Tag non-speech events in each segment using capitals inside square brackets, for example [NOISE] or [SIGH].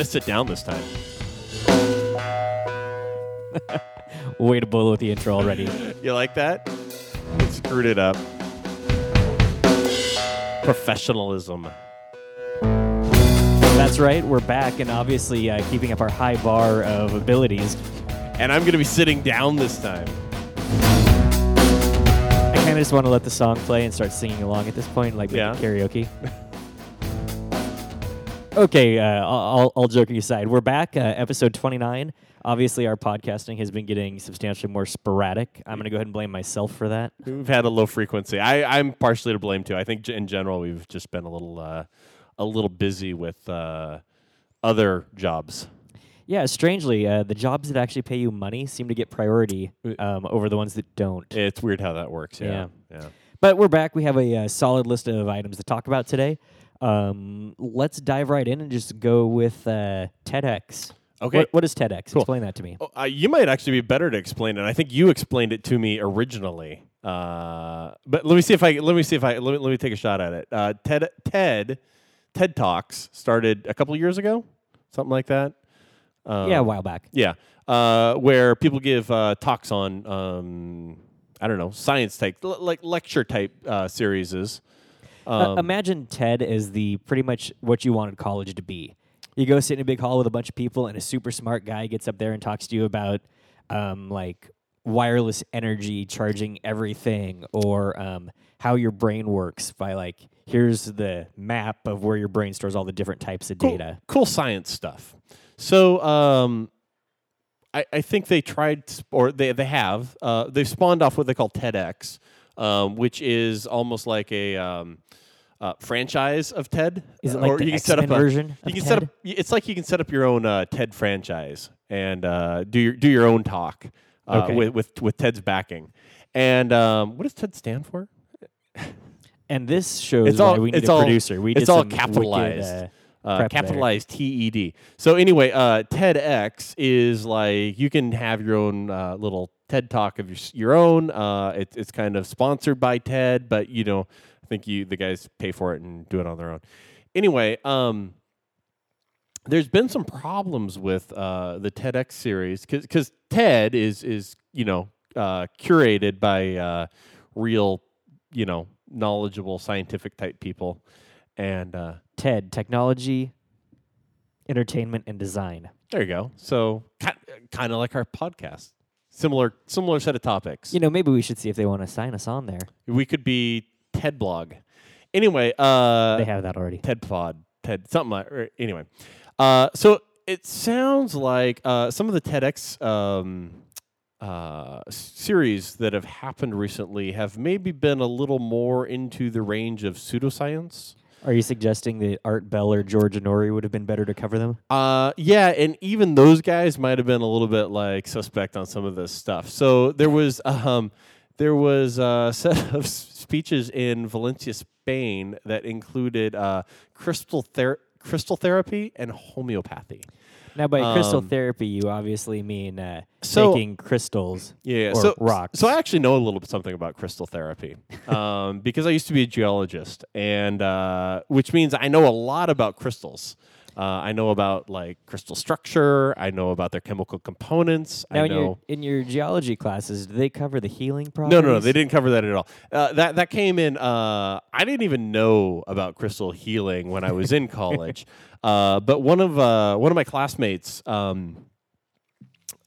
gonna sit down this time. [LAUGHS] Way to blow with the intro already. You like that? Screwed it up. Professionalism. That's right. We're back and obviously uh, keeping up our high bar of abilities. And I'm gonna be sitting down this time. I kind of just want to let the song play and start singing along at this point, like Yeah. karaoke. [LAUGHS] okay, uh, all, all- joking aside, we're back. Uh, episode 29. Obviously, our podcasting has been getting substantially more sporadic. I'm going to go ahead and blame myself for that. We've had a low frequency. I, I'm partially to blame too. I think in general we've just been a little uh, a little busy with uh, other jobs. Yeah, strangely, uh, the jobs that actually pay you money seem to get priority um, over the ones that don't. It's weird how that works. Yeah. Yeah. But we're back. We have a, uh solid list of items to talk about today. Um, let's dive right in and just go with uh, TEDx. Okay. What, what is TEDx? Cool. Explain that to me. Oh, uh, you might actually be better to explain it. I think you explained it to me originally. Uh, but let me see if I let me see if I let me, let me take a shot at it. Uh, TED TED TED Talks started a couple years ago, something like that. Um, yeah, a while back. Yeah, uh, where people give uh, talks on um, I don't know science type like lecture type uh, series. Uh, Um, imagine TED is the pretty much what you wanted college to be. You go sit in a big hall with a bunch of people, and a super smart guy gets up there and talks to you about um, like wireless energy charging everything, or um, how your brain works by like here's the map of where your brain stores all the different types of cool, data. cool science stuff. So um, I, I think they tried, or they they have, uh, they've spawned off what they call TEDx, um, which is almost like a um, uh, franchise of TED. Is it Uh, like or the you can set up a, version You can set up. It's like you can set up your own uh, TED franchise and uh, do your do your own talk uh, Okay. with, with with Ted's backing. And um, what does TED stand for? And this shows It's all- we need a all- producer. We it's all wicked, capitalized. Uh, uh, prep there. capitalized TED. So anyway, uh, TEDx is like you can have your own uh, little TED talk of your, your own. Uh, it, it's kind of sponsored by TED, but you know, I think you the guys pay for it and do it on their own. Anyway, um, there's been some problems with uh, the TEDx series because TED is is you know uh, curated by uh, real you know knowledgeable scientific type people, and uh, TED technology, entertainment, and design. There you go. So kind of like our podcast. Similar similar set of topics. You know, maybe we should see if they want to sign us on there. we could be TED blog. Anyway, uh they have that already. TED pod, TED something like or anyway. Uh so it sounds like uh some of the TEDx um uh, series that have happened recently have maybe been a little more into the range of pseudoscience. Are you suggesting that Art Bell or George Noory would have been better to cover them? Uh, yeah, and even those guys might have been a little bit like suspect on some of this stuff. So there was um, there was a set [LAUGHS] of speeches in Valencia, Spain, that included uh, crystal ther- crystal therapy and homeopathy. Now, by crystal Um, therapy, you obviously mean uh, So- taking crystals. Yeah, Or so rocks. So I actually know a little bit something about crystal therapy [LAUGHS] um, because I used to be a geologist, and uh, which means I know a lot about crystals. Uh, I know about like crystal structure. I know about their chemical components. Now, I in your in your geology classes, do they cover the healing No, properties? no, no, they didn't cover that at all. Uh, that that came in. Uh, I didn't even know about crystal healing when I was in [LAUGHS] college. Uh, but one of uh, one of my classmates, um,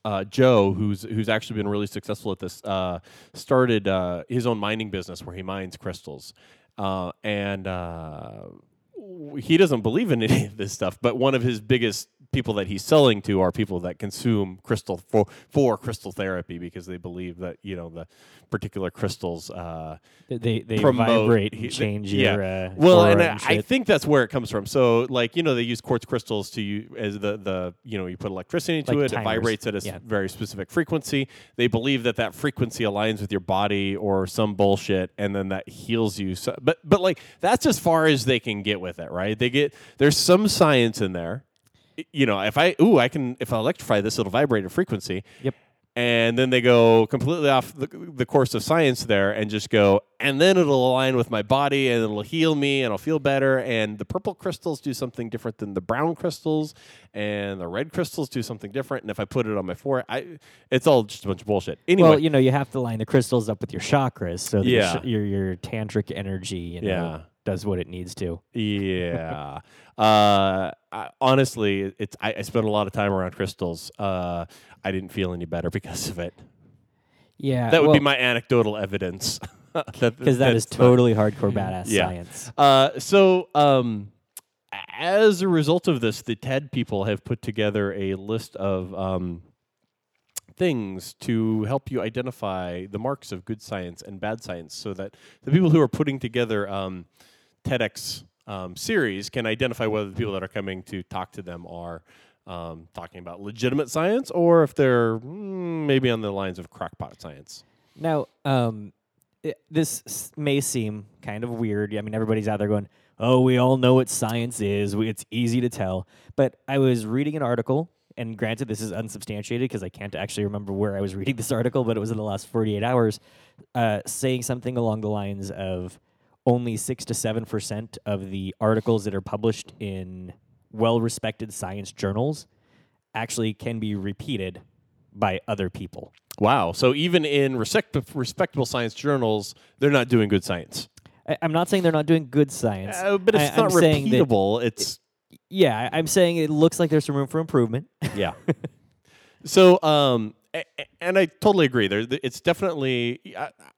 uh, Joe, who's who's actually been really successful at this, uh, started uh, his own mining business where he mines crystals, uh, and uh, he doesn't believe in any of this stuff. But one of his biggest people that he's selling to are people that consume crystal for for crystal therapy because they believe that you know the particular crystals. Uh, They they promote vibrate he- and th- change yeah. your uh, well, and and I, think that's where it comes from. So, like you know, they use quartz crystals to you as the the you know you put electricity into Like it, it timers. vibrates at a Yeah. very specific frequency. They believe that that frequency aligns with your body or some bullshit, and then that heals you. So, but but like that's as far as they can get with it, right? They get there's some science in there. You know, if I ooh, I can if I electrify this, it'll vibrate at frequency. Yep. and then they go completely off the, the course of science there and just go, and then it'll align with my body and it'll heal me and I'll feel better. And the purple crystals do something different than the brown crystals, and the red crystals do something different. And if I put it on my forehead, I, it's all just a bunch of bullshit. Anyway, Well, you know, you have to line the crystals up with your chakras, so your Yeah. sh- your, your tantric energy, you know, Yeah. Does what it needs to. Yeah. uh, I, honestly, it's I, I spent a lot of time around crystals. Uh, I didn't feel any better [LAUGHS] because of it. Yeah, That would be my anecdotal evidence. [LAUGHS] because that is that's not- totally hardcore badass Yeah. science. Uh, so, um, as a result of this, the TED people have put together a list of um, things to help you identify the marks of good science and bad science, so that the people who are putting together um, TEDx um, series can identify whether the people that are coming to talk to them are. Um, talking about legitimate science, or if they're mm, maybe on the lines of crackpot science. Now, um, i this may seem kind of weird. I mean, everybody's out there going, "Oh, we all know what science is. It's easy to tell." But I was reading an article, and granted, this is unsubstantiated because I can't actually remember where I was [LAUGHS] reading this article, but it was in the last 48 hours, uh, saying something along the lines of only six to seven percent of the articles that are published in well-respected science journals actually can be repeated by other people. Wow! So even in respect- respectable science journals, they're not doing good science. I, I'm not saying they're not doing good science. Uh, but it's I- not I'm saying that- repeatable. It's yeah, I'm saying it looks like there's some room for improvement. yeah. [LAUGHS] so, um, and I totally agree. There, it's definitely.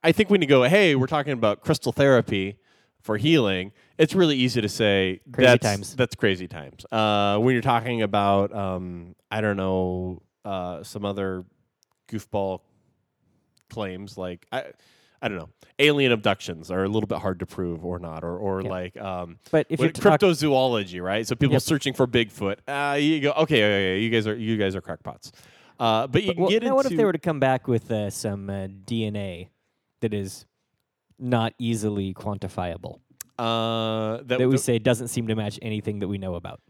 I, think when you go, hey, we're talking about crystal therapy for healing, it's really easy to say Crazy that's, times. That's crazy times. Uh, when you're talking about, um, I don't know, uh, some other goofball claims like I. I don't know. Alien abductions are a little bit hard to prove or not, or or Yeah. like um, But if you're talk- cryptozoology, right? So people Yep. searching for Bigfoot. Uh, you go, okay, okay, okay, you guys are you guys are crackpots. Uh, but you but well, get now into what if they were to come back with uh, some uh, DNA that is not easily quantifiable? uh, that, That we that- say doesn't seem to match anything that we know about.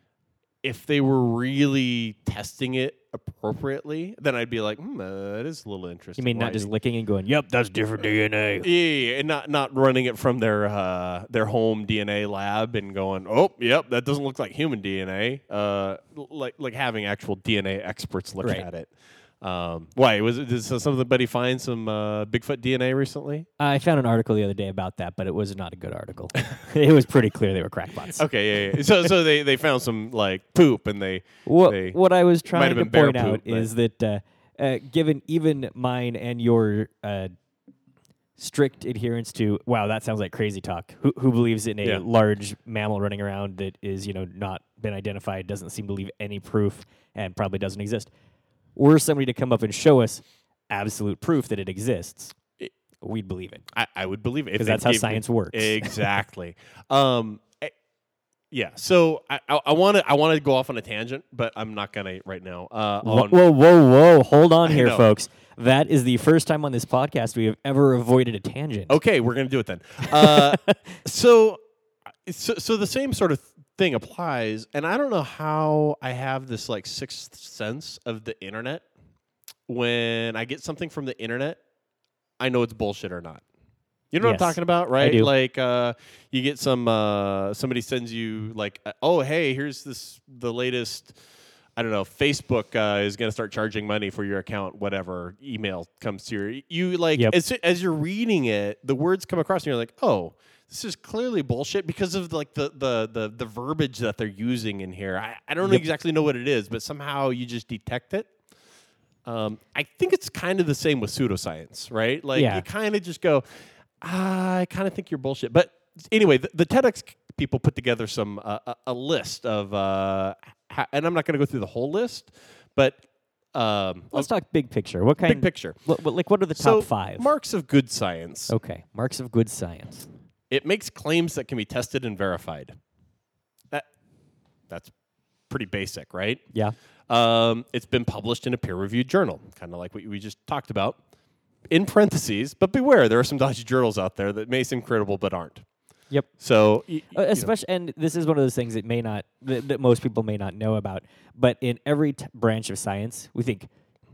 if they were really testing it appropriately, then I'd be like, hmm, uh, that is a little interesting. You mean not just licking and going, "Yep, that's different DNA." yeah, yeah, yeah, and not not running it from their uh, their home DNA lab and going, oh, yep, that doesn't look like human DNA. Uh, like like having actual DNA experts look Right. at it. Um, why was it? Did somebody find some uh, Bigfoot DNA recently? I found an article the other day about that, but it was not a good article. [LAUGHS] it was pretty clear they were crackpots. Okay, yeah, yeah. So so they, they found some like poop and they What, they what I was trying to point out poop, but- is that uh, uh, given even mine and your uh, strict adherence to wow, that sounds like crazy talk. Who, who believes in a Yeah. large mammal running around that is you know not been identified, doesn't seem to leave any proof, and probably doesn't exist? Were somebody to come up and show us absolute proof that it exists, we'd believe it I, I would believe it because that's how science works. [LAUGHS] Exactly. um, eh, yeah. So I want to I want to go off on a tangent, but I'm not gonna right now. Uh, Whoa, on, whoa, whoa, whoa! Hold on [LAUGHS] I here, know. folks. That is the first time on this podcast we have ever avoided a tangent. Okay, we're gonna do it then. Uh, [LAUGHS] so, so, so the same sort of thing applies, and I don't know how I have this like sixth sense of the internet. When I get something from the internet, I know it's bullshit or not. You know what I'm talking about, right? Like, uh, you get some uh, somebody sends you like, uh, oh, hey, here's this the latest. I don't know. Facebook uh, is going to start charging money for your account. Whatever email comes to your you like Yep. as as you're reading it, the words come across and you're like, oh, this is clearly bullshit because of like the the the, the verbiage that they're using in here. I, I don't Yep. exactly know what it is, but somehow you just detect it. Um, I think it's kind of the same with pseudoscience, right? Like Yeah. you kind of just go, ah, I kind of think you're bullshit. But anyway, the, the TEDx people put together some uh, a, a list of, uh, ha- and I'm not going to go through the whole list, but um, Let's talk big picture. What kind? big picture. What, what- like, what are the So top five? marks of good science. okay, marks of good science. It makes claims that can be tested and verified. That that's pretty basic, right? Yeah. Um, it's been published in a peer-reviewed journal, kind of like what we just talked about. In parentheses, but beware, there are some dodgy journals out there that may seem credible but aren't. Yep. So, y- Uh, you know, especially, and this is one of those things that may not that, that most people may not know about. But in every t- branch of science, we think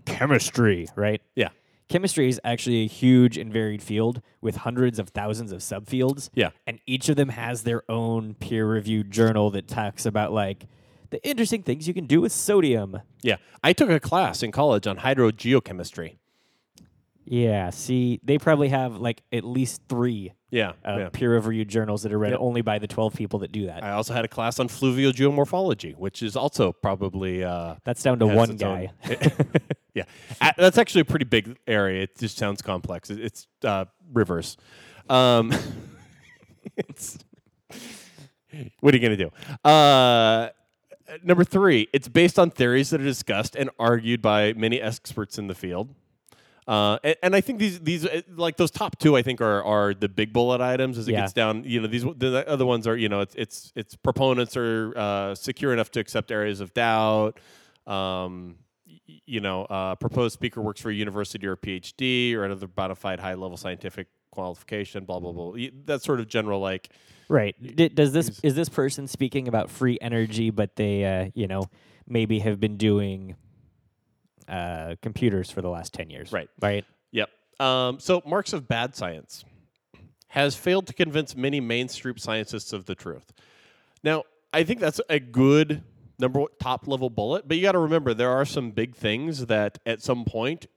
chemistry, right? Yeah. Chemistry is actually a huge and varied field with hundreds of thousands of subfields. Yeah. And each of them has their own peer reviewed journal that talks about like the interesting things you can do with sodium. Yeah. I took a class in college on hydrogeochemistry. Yeah, see, they probably have like at least three Yeah. uh, yeah. peer reviewed journals that are read Yep. only by the 12 people that do that. I also had a class on fluvial geomorphology, which is also probably uh, That's down to one guy. [LAUGHS] yeah, that's actually a pretty big area. It just sounds complex. It- It's uh, rivers. Um, [LAUGHS] it's- what are you going to do? Uh, number three, it's based on theories that are discussed and argued by many experts in the field. Uh, and, and I think these these uh, like those top two I think are are the big bullet items as it Yeah. gets down. You know these the other ones are you know it's it's it's proponents are uh, secure enough to accept areas of doubt. Um, you know, uh, proposed speaker works for a university or a PhD or another bona fide high level scientific qualification. Blah blah blah. That sort of general like Right. D- does this is this person speaking about free energy, but they, uh, you know, maybe have been doing uh, computers for the last ten years? Right. Right. Yep. Um, so, Marks of Bad Science has failed to convince many mainstream scientists of the truth. Now, I think that's a good number one, top level bullet, but you got to remember there are some big things that at some point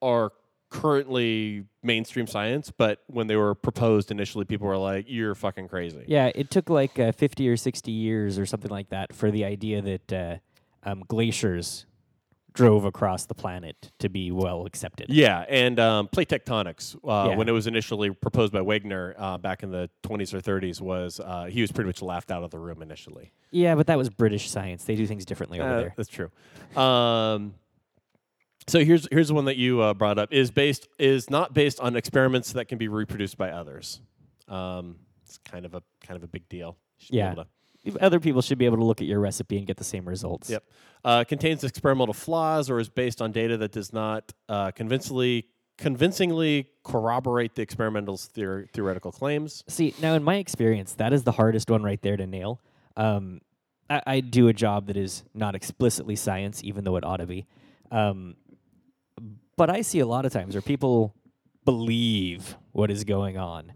are currently mainstream science, but when they were proposed initially, people were like, "You're fucking crazy." Yeah. It took like uh, fifty or sixty years or something like that for the idea that uh, um, glaciers drove across the planet to be well accepted. Yeah, and um, plate tectonics, uh, Yeah. when it was initially proposed by Wegener uh, back in the 20s or 30s, was uh, he was pretty much laughed out of the room initially. Yeah, but that was British science. They do things differently over Uh, there. That's true. Um, so here's here's the one that you uh, brought up is based is not based on experiments that can be reproduced by others. Um, it's kind of a kind of a big deal. You should be Yeah. Other people should be able to look at your recipe and get the same results. Yep. Uh, contains experimental flaws or is based on data that does not uh, convincingly convincingly corroborate the experimental theor- theoretical claims. See, now in my experience, that is the hardest one right there to nail. Um, I, I do a job that is not explicitly science, even though it ought to be. Um, but I see a lot of times where people believe what is going on,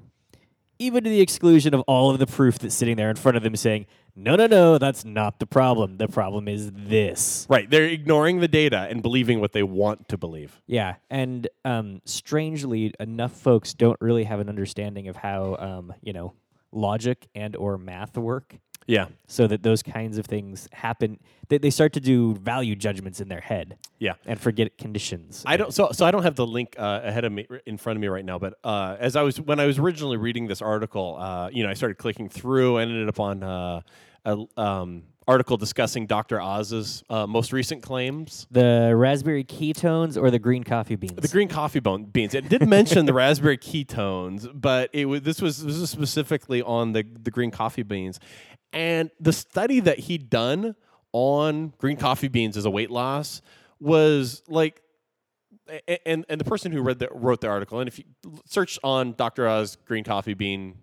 even to the exclusion of all of the proof that's sitting there in front of them saying, no, no, no, that's not the problem. The problem is this. Right. They're ignoring the data and believing what they want to believe. Yeah, and um, strangely, enough folks don't really have an understanding of how um, you know logic and or math work, Yeah. so that those kinds of things happen. They, they start to do value judgments in their head Yeah. and forget conditions. I don't. So, so I don't have the link uh, ahead of me in front of me right now. But uh, as I was when I was originally reading this article, uh, you know, I started clicking through. I ended up on uh, a um, article discussing Dr. Oz's uh, most recent claims. the raspberry ketones or the green coffee beans. The green coffee beans. It did mention the [LAUGHS] raspberry ketones, but it was this was this was specifically on the the green coffee beans, and the study that he'd done on green coffee beans as a weight loss was like. And and the person who read the, wrote the article, and if you search on Dr. Oz green coffee bean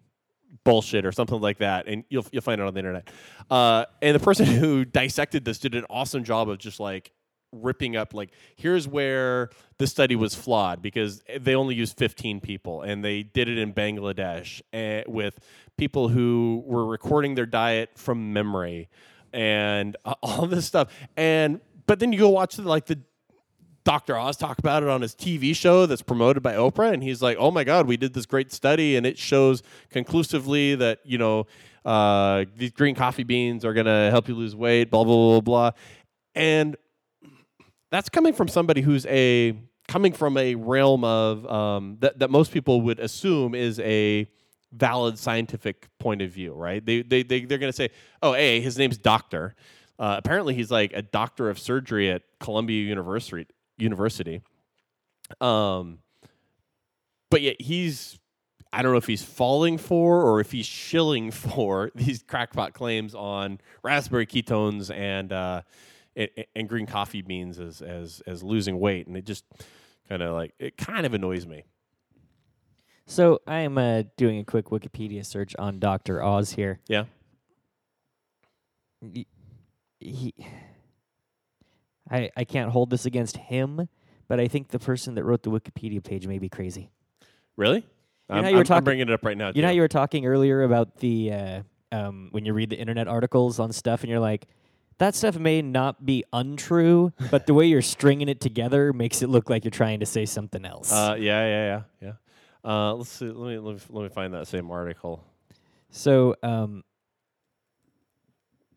bullshit or something like that, and you'll you'll find it on the internet. Uh, and the person [LAUGHS] who dissected this did an awesome job of just like ripping up like here's where the study was flawed because they only used 15 people and they did it in Bangladesh eh, with people who were recording their diet from memory and [LAUGHS] all this stuff and but then you go watch the, like the Dr. Oz talk about it on his TV show that's promoted by Oprah, and he's like, "Oh my God, we did this great study, and it shows conclusively that you know uh, these green coffee beans are going to help you lose weight." Blah blah blah blah, and that's coming from somebody who's a coming from a realm of um, that that most people would assume is a valid scientific point of view, right? They they, they they're going to say, "Oh, hey, his name's Doctor." Uh, apparently, he's like a doctor of surgery at Columbia University. University. Um, but yet he's I don't know if he's falling for or if he's shilling [LAUGHS] for these crackpot claims on raspberry ketones and uh, and, and green coffee beans as as as losing weight, and it just kind of like it kind of annoys me. so I am uh, doing a quick Wikipedia search on Doctor Oz here. Yeah. He I I can't hold this against him, but I think the person that wrote the Wikipedia page may be crazy. Really? You know I'm, you were I'm- I'm talking- bringing it up right now. You know how you were talking earlier about the uh, um, when you read the internet articles on stuff, and you're like, that stuff may not be untrue, but the way you're stringing it together makes it look like you're trying to say something else. Uh, yeah, yeah, yeah, yeah. Uh, let's see. Let me, let me let me find that same article. So, um,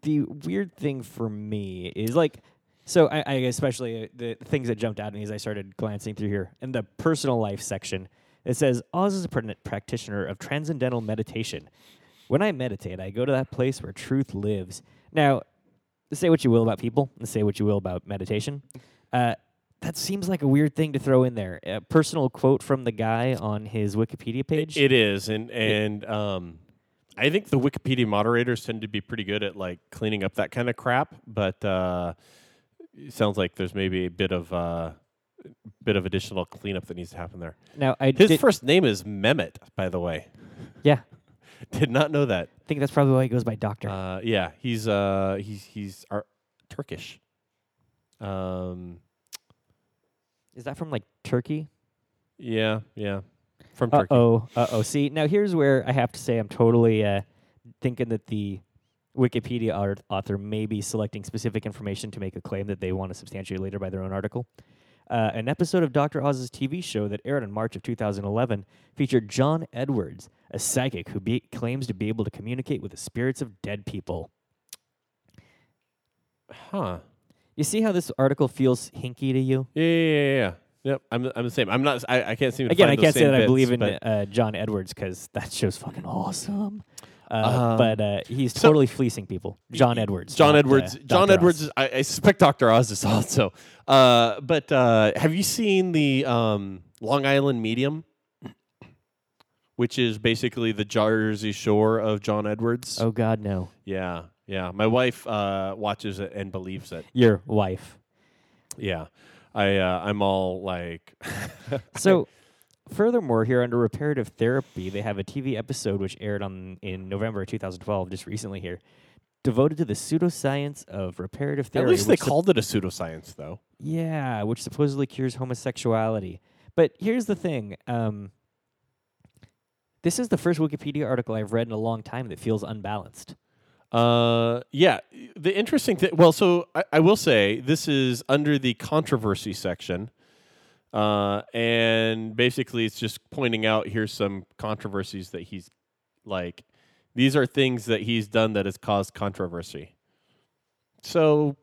the weird thing for me is like, so I, I especially uh, the things that jumped out at me as I started glancing through here in the personal life section. It says Oz is a pr- practitioner of transcendental meditation. When I meditate, I go to that place where truth lives. Now, say what you will about people, and say what you will about meditation. Uh, that seems like a weird thing to throw in there. A personal quote from the guy on his Wikipedia page. It is, and and um, I think the Wikipedia moderators tend to be pretty good at like cleaning up that kind of crap. But uh, it sounds like there's maybe a bit of uh, bit of additional cleanup that needs to happen there. now, I His did, first name is Mehmet, by the way. yeah, [LAUGHS] Did not know that. I think that's probably why he goes by Doctor. Uh, yeah, he's uh, he's he's ar- Turkish. Um, Is that from like Turkey? yeah, yeah, from Uh Turkey. oh. Uh oh. See, now here's where I have to say I'm totally uh, thinking that the Wikipedia art- author may be selecting specific information to make a claim that they want to substantiate later by their own article. Uh, an episode of Dr. Oz's TV show that aired in March of 2011 featured John Edwards, a psychic who be- claims to be able to communicate with the spirits of dead people. Huh. You see how this article feels hinky to you? Yeah, yeah, yeah, yeah. Yep, I'm I'm the same. I'm not. I, I can't seem to Again, I can't say that I believe in uh, John Edwards because that show's fucking awesome. Uh, Um, but uh, he's so- totally fleecing people. John Edwards. John not, Edwards. uh, John Dr. Edwards. Is, I, I suspect Doctor Oz is [LAUGHS] also. Uh, but uh, have you seen the um, Long Island Medium, which is basically the Jersey Shore of John Edwards? Oh God, no. Yeah, yeah. My wife uh, watches it and believes it. Your wife. Yeah, I uh, I'm all like, [LAUGHS] So, furthermore, here under reparative therapy, they have a TV episode which aired on in November 2012, just recently here, devoted to the pseudoscience of reparative therapy. at least they called it a pseudoscience, though. Yeah, which supposedly cures homosexuality. But here's the thing. Um, this is the first Wikipedia article I've read in a long time that feels unbalanced. Uh, yeah. The interesting thing. Well, so I, I will say this is under the controversy section, uh, and basically it's just pointing out here's some controversies that he's like. These are things that he's done that has caused controversy. So,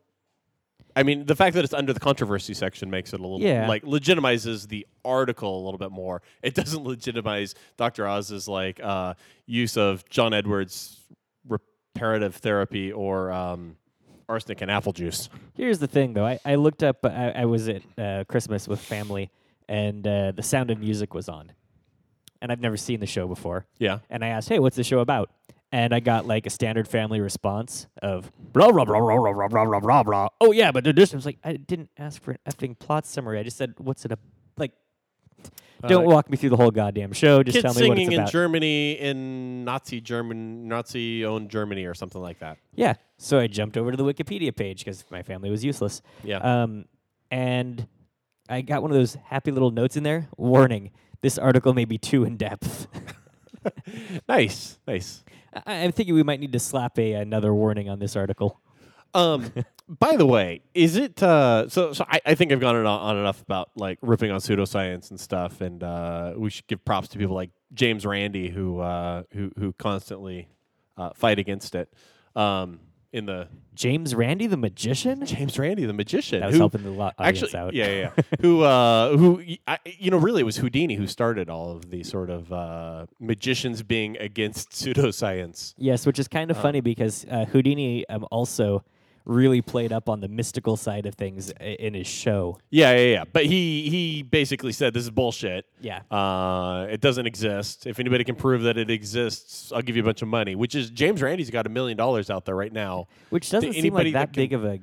I mean, the fact that it's under the controversy section makes it a little Yeah. like legitimizes the article a little bit more. It doesn't [LAUGHS] legitimize Dr. Oz's like uh, use of John Edwards reparative therapy or um, arsenic and apple juice. Here's the thing, though. I, I looked up, I, I was at uh, Christmas with family, and uh, The Sound of Music was on. And I've never seen the show before. Yeah. And I asked, hey, what's the show about? And I got like a standard family response of blah, blah, blah, blah, blah, blah, blah, blah, blah, blah. Oh, yeah, but this I was like, I didn't ask for an effing plot summary. I just said, what's it a Like, don't Uh, walk me through the whole goddamn show. Just Kids tell me what singing it's in about. Germany in Nazi German Nazi owned Germany or something like that. Yeah. So I jumped over to the Wikipedia page because my family was useless. Yeah. Um, and I got one of those happy little notes in there. Warning: This article may be too in depth. [LAUGHS] nice, nice. I- I'm thinking we might need to slap a another warning on this article. Um, by the way, is it uh, so? So I, I think I've gone on, on enough about like ripping on pseudoscience and stuff, and uh, we should give props to people like James Randi who uh, who who constantly uh, fight against it. Um, in the James Randi, the magician. James Randi, the magician, That was who helping the lo- audience actually, out. yeah, yeah, yeah. [LAUGHS] who uh, who I, you know really it was Houdini who started all of the sort of uh, magicians being against pseudoscience. Yes, which is kind of funny because uh, Houdini um, also really played up on the mystical side of things in his show. Yeah, yeah, yeah. But he he basically said this is bullshit. Yeah. Uh, it doesn't exist. If anybody can prove that it exists, I'll give you a bunch of money. Which is James Randi's got a million dollars out there right now. Which doesn't seem like that that can- big of a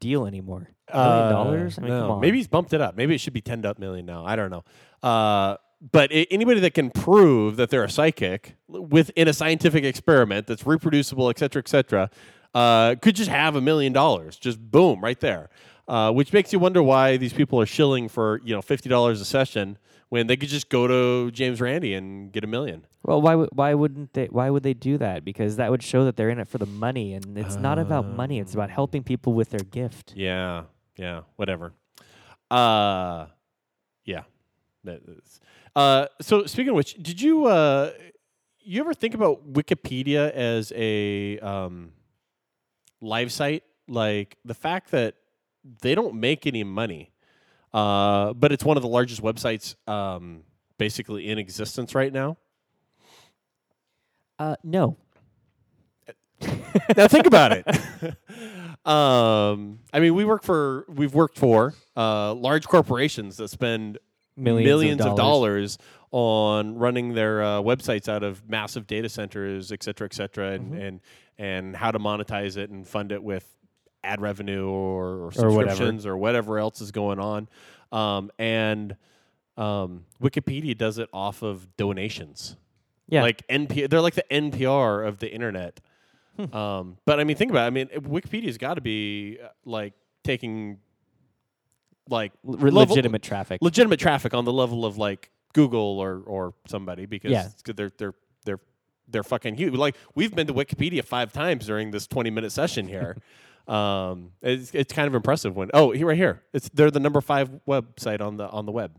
deal anymore. A million Uh, dollars? I mean, no. Maybe he's bumped it up. Maybe it should be ten up million now. I don't know. Uh, but anybody that can prove that they're a psychic within a scientific experiment that's reproducible, et cetera, et cetera, uh, could just have a million dollars, just boom, right there. Uh, which makes you wonder why these people are shilling for you know fifty dollars a session when they could just go to James Randi and get a million. Well, why would why wouldn't they? Why would they do that? Because that would show that they're in it for the money, and it's not about money. It's about helping people with their gift. Yeah, yeah, whatever. Uh, yeah. Uh, so speaking of which, did you uh, you ever think about Wikipedia as a um, live site? Like the fact that they don't make any money, uh, but it's one of the largest websites um, basically in existence right now. Uh, no. now think about it. [LAUGHS] um, I mean, we work for we've worked for uh, large corporations that spend Millions of of dollars on running their uh, websites out of massive data centers, et cetera, et cetera, and, Mm-hmm. and and how to monetize it and fund it with ad revenue or, or Or whatever. subscriptions or whatever else is going on. Um, and um, Wikipedia does it off of donations. Yeah. Like NPR, they're like the NPR of the internet. Hmm. Um, but I mean, think about it. I mean, Wikipedia's got to be uh, like taking like L- level- legitimate traffic. legitimate traffic on the level of like Google or or somebody because Yeah. they're they're they're fucking huge. Like we've been to Wikipedia five times during this twenty minute session here. [LAUGHS] um, it's it's kind of impressive when oh here right here it's they're the number five website on the on the web.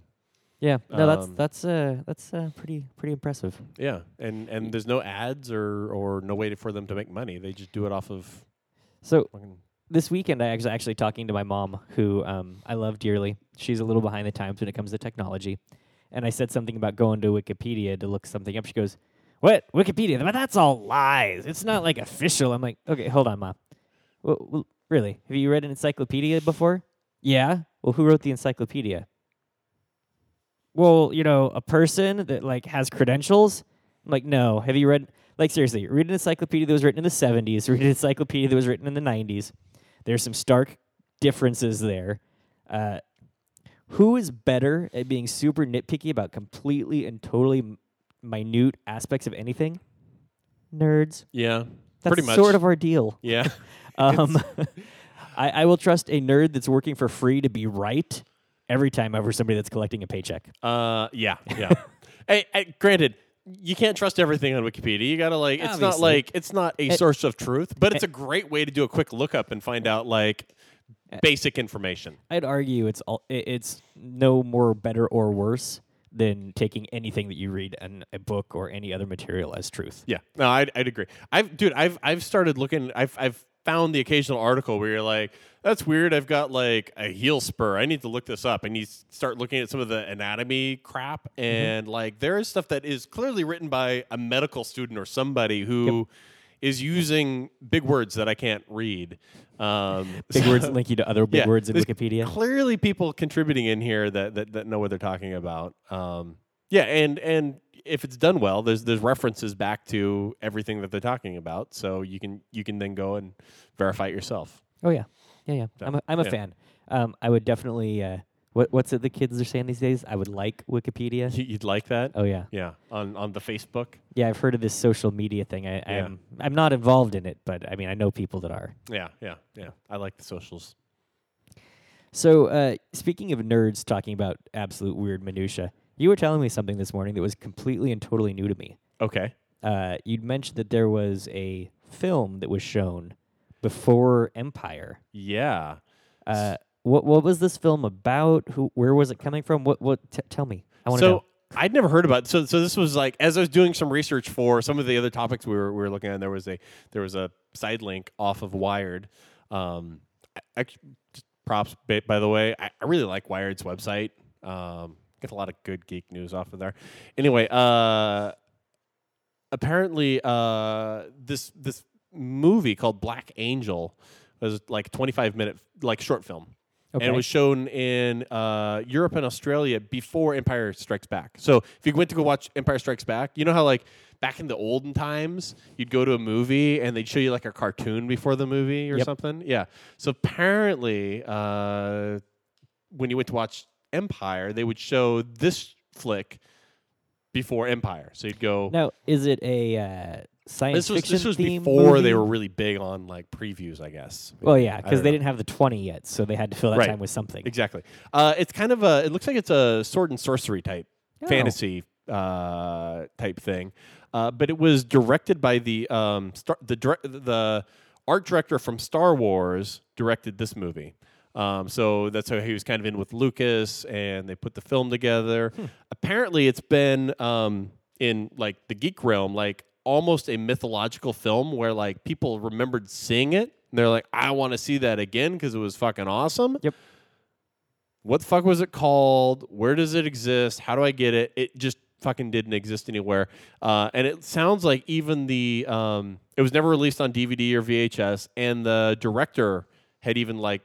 yeah. No, that's um, that's uh that's uh, pretty pretty impressive. Yeah, and and there's no ads or or no way to, for them to make money. They just do it off of So this weekend, I was actually talking to my mom, who um, I love dearly. She's a little behind the times when it comes to technology, and I said something about going to Wikipedia to look something up. She goes, "What Wikipedia? But that's all lies. It's not like official." I'm like, "Okay, hold on, mom. Well, well, really? Have you read an encyclopedia before?" Yeah. Well, who wrote the encyclopedia? Well, you know, a person that like has credentials. I'm like, no. Have you read? Like seriously, read an encyclopedia that was written in the 70s. Read an encyclopedia that was written in the 90s. There's some stark differences there. Uh, who is better at being super nitpicky about completely and totally minute aspects of anything? Nerds. Yeah, That's pretty much. sort of our deal. Yeah, [LAUGHS] [LAUGHS] Um, [LAUGHS] I, I will trust a nerd that's working for free to be right every time over somebody that's collecting a paycheck. uh, yeah, yeah. hey, hey, granted, you can't trust everything on Wikipedia. You gotta like, it's not Obviously. like it's not a source of truth, but it's a great way to do a quick lookup and find out like basic information. I'd argue it's all, i- it's no more better or worse than taking anything that you read in a book or any other material as truth. Yeah, no, I'd, I'd agree. I've, dude, I've, I've started looking. I've, I've found the occasional article where you're like, "That's weird." I've got like a heel spur. I need to look this up. And you start looking at some of the anatomy crap, mm-hmm. and like there is stuff that is clearly written by a medical student or somebody who is using big words that I can't read. Um, [LAUGHS] Big so- words link you to other big yeah, words in Wikipedia. Clearly, people contributing in here that, that, that know what they're talking about. Um, yeah, and and if it's done well, there's there's references back to everything that they're talking about, so you can you can then go and verify it yourself. Oh yeah, yeah, yeah. I'm a, I'm a yeah. fan. Um, I would definitely. Uh, what what's it the kids are saying these days? I would like Wikipedia. You- You'd like that? Oh yeah, Yeah, on on the Facebook. yeah. I've heard of this social media thing. I, Yeah. I'm I'm not involved in it, but I mean I know people that are. Yeah, yeah, yeah. I like the socials. So uh, speaking of nerds talking about absolute weird minutia, you were telling me something this morning that was completely and totally new to me. Okay. uh, you'd mentioned that there was a film that was shown before Empire. Yeah. Uh, what what was this film about? Who where was it coming from? What what? T- tell me. I want to so know. I'd never heard about so so this was like as I was doing some research for some of the other topics we were we were looking at there was a there was a side link off of Wired um I, I- props by the way I, I really like Wired's website um get a lot of good geek news off of there anyway uh apparently uh this this movie called Black Angel was like 25 minute like short film Okay. and it was shown in uh, Europe and Australia before Empire Strikes Back. So if you went to go watch Empire Strikes Back, you know how like back in the olden times you'd go to a movie and they'd show you like a cartoon before the movie or Yep. something. Yeah. So apparently, uh, when you went to watch Empire, they would show this flick before Empire. So you'd go. now, is it a uh, science This was fiction this was before they were really big on like previews, I guess. Well, yeah, because they know. didn't have the twenty yet, so they had to fill that Right. time with something. Exactly. Uh, it's kind of a. It looks like it's a sword and sorcery type Oh. fantasy uh, type thing, uh, but it was directed by the um, star, the dir- the art director from Star Wars directed this movie. Um, so that's how he was kind of in with Lucas, and they put the film together. Hmm. Apparently, it's been um, in like the geek realm, like almost a mythological film where like people remembered seeing it. And they're like, I want to see that again because it was fucking awesome Yep. what the fuck was it called? Where does it exist? How do I get it? It just fucking didn't exist anywhere. Uh, and it sounds like even the um, it was never released on DVD or VHS, and the director had even like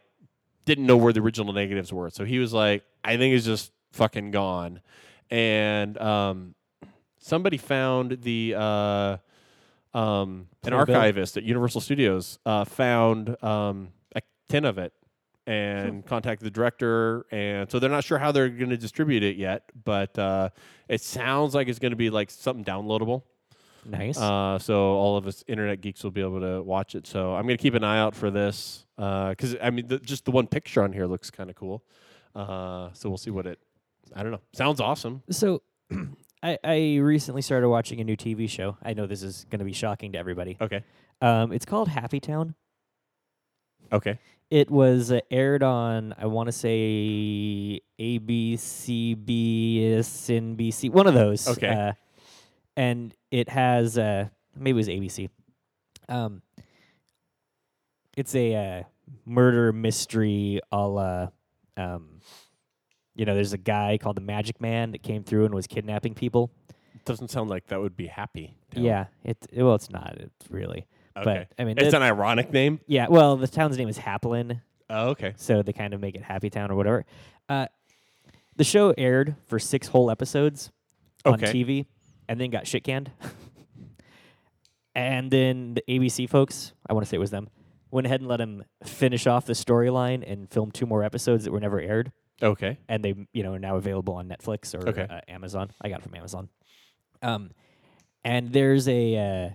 didn't know where the original negatives were. So he was like, I think it's just fucking gone. And um, somebody found the uh, um, an Poor Bill. archivist at Universal Studios uh, found um, a tin of it and contacted the director. And so they're not sure how they're going to distribute it yet, but uh, it sounds like it's going to be like something downloadable. Nice. Uh, so all of us internet geeks will be able to watch it. So I'm going to keep an eye out for this because I mean, the, just the one picture on here looks kind of cool. Uh, so we'll see what it. I don't know. Sounds awesome. so, I, I recently started watching a new TV show. I know this is going to be shocking to everybody. Okay. Um, it's called Happy Town. Okay. It was uh, aired on, I want to say ABC, NBC, one of those. Okay. Uh, and it has, uh, maybe it was ABC. Um, it's a uh, murder mystery a la, um, you know, there's a guy called the Magic Man that came through and was kidnapping people. It Doesn't sound like that would be happy. Town. Yeah, it well, it's not. It's really, Okay. but I mean, it's it- an ironic name. yeah. Well, the town's name is Haplin, Oh, okay. so they kind of make it Happy Town or whatever. Uh, the show aired for six whole episodes on TV, and then got shit canned. [LAUGHS] and then the ABC folks, I want to say it was them, went ahead and let him finish off the storyline and film two more episodes that were never aired, Okay. and they you know are now available on Netflix or Okay. uh, Amazon. I got it from Amazon. Um, and there's a uh,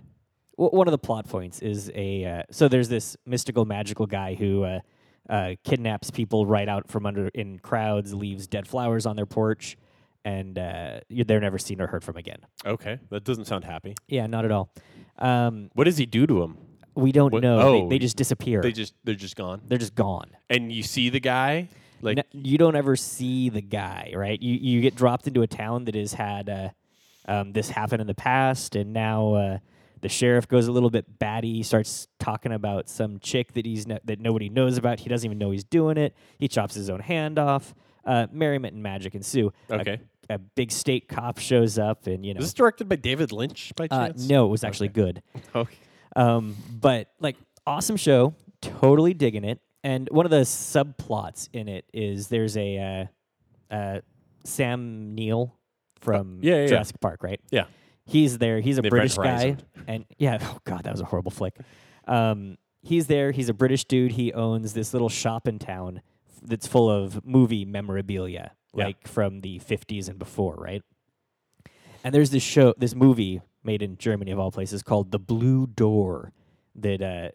w- one of the plot points is a uh, so there's this mystical magical guy who uh, uh, kidnaps people right out from under in crowds, leaves dead flowers on their porch, and uh, they're never seen or heard from again. Okay. That doesn't sound happy. Yeah, not at all. Um, What does he do to him? we don't What- know. oh, they, they just disappear. They just they're just gone. they're just gone. And you see the guy like N- you don't ever see the guy, right? You you get dropped into a town that has had uh, um, this happen in the past, and now uh, the sheriff goes a little bit batty. He starts talking about some chick that he's no- that nobody knows about. He doesn't even know he's doing it. He chops his own hand off. Uh, merriment and magic ensue. A- Okay. A, big state cop shows up, and you know, Is this directed by David Lynch by uh, chance? no, it was actually good. [LAUGHS] Okay. Um, but like awesome show, totally digging it. And one of the subplots in it is there's a uh, uh, Sam Neill from yeah, yeah. Jurassic Park, right? Yeah. He's there. He's a The British Event guy, Horizon. and yeah, [LAUGHS] oh god, that was a horrible flick. Um, he's there. He's a British dude. He owns this little shop in town f- that's full of movie memorabilia, Yeah. like from the 50s and before, right? And there's this show, this movie made in Germany of all places called The Blue Door that uh,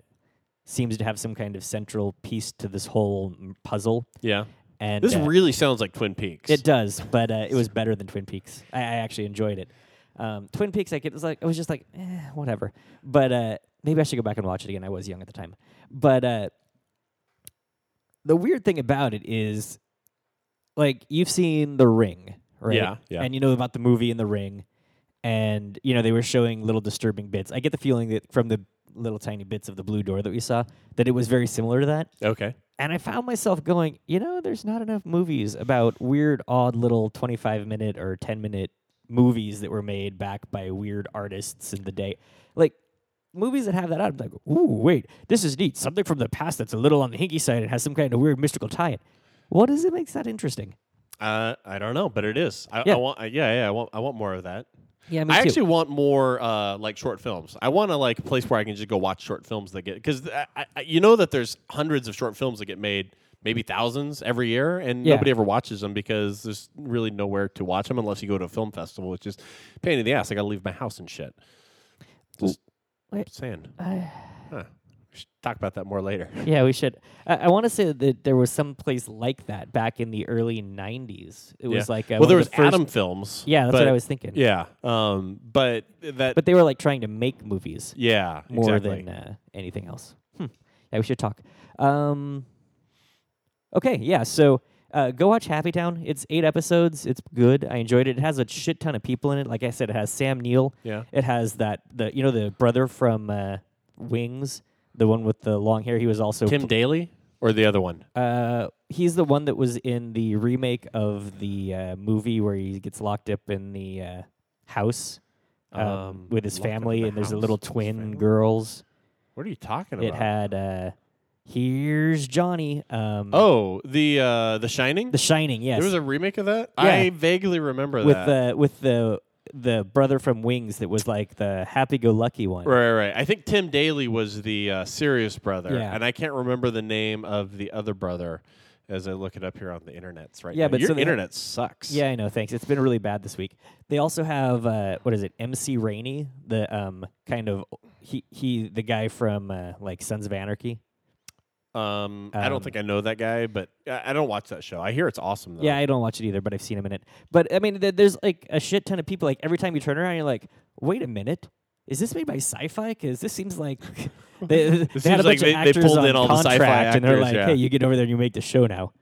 seems to have some kind of central piece to this whole puzzle. Yeah. And This uh, really sounds like Twin Peaks. it does, but uh, it was [LAUGHS] better than Twin Peaks. I, I actually enjoyed it. Um, Twin Peaks, like it was like I was just like, eh, whatever. But uh, maybe I should go back and watch it again. I was young at the time. But uh, the weird thing about it is, like you've seen The Ring, right? Yeah, yeah. And you know about the movie in The Ring, and you know they were showing little disturbing bits. I get the feeling that from the little tiny bits of the blue door that we saw that it was very similar to that. Okay. And I found myself going, you know, there's not enough movies about weird, odd little 25 minute or 10 minute movies that were made back by weird artists in the day. Like, movies that have that out, I'm like, ooh, wait, this is neat. Something from the past that's a little on the hinky side and has some kind of weird mystical tie in. What is it makes that interesting? Uh, I don't know, but it is. I, Yeah. I want. Yeah, yeah. I want. I want more of that. Yeah, me I too. actually want more uh, like short films. I want to like a place where I can just go watch short films that get because I, I, you know that there's hundreds of short films that get made, maybe thousands every year, and Yeah. nobody ever watches them because there's really nowhere to watch them unless you go to a film festival, which is a pain in the ass. I got to leave my house and shit. Just I'm saying. I- Huh. We should talk about that more later. [LAUGHS] yeah, we should. I, I want to say that there was some place like that back in the early '90s. It was Yeah. like uh, well, there was the first, Atom Films. Yeah, that's but- what I was thinking. Yeah, um, but that. But they were like trying to make movies yeah, more exactly. than uh, anything else. Hmm. Yeah, we should talk. Um, okay, yeah. So uh, go watch Happy Town. It's eight episodes. It's good. I enjoyed it. It has a shit ton of people in it. Like I said, it has Sam Neill. yeah. It has that the you know the brother from uh, Wings, the one with the long hair. He was also Tim Daly or the other one. Uh, he's the one that was in the remake of the uh, movie where he gets locked up in the uh, house um, Um, with his locked up in family, the and there's a little twin girls. What are you talking about? It had uh, here's Johnny. Um, oh, the uh, The Shining. The Shining. Yes, There was a remake of that. Yeah. I vaguely remember with that. the with the the brother from Wings that was like the happy-go-lucky one. Right, right. I think Tim Daly was the uh, serious brother, Yeah. and I can't remember the name of the other brother as I look it up here on the internets right Yeah, now. but your so they internet sucks. Yeah, I know. Thanks. It's been really bad this week. They also have uh, what is it? MC Gainey, the um kind of he he the guy from uh, like Sons of Anarchy. Um, I Um, don't think I know that guy, but I, I don't watch that show. I hear it's awesome though. Yeah, I don't watch it either, but I've seen him in it. But I mean, th- there's like a shit ton of people. Like every time you turn around, you're like, wait a minute. Is this made by sci-fi? Because this seems like [LAUGHS] they, they had a like bunch they- of they actors pulled on in all the sci-fi contract, and they're actors, like, yeah. "Hey, you get over there and you make the show now."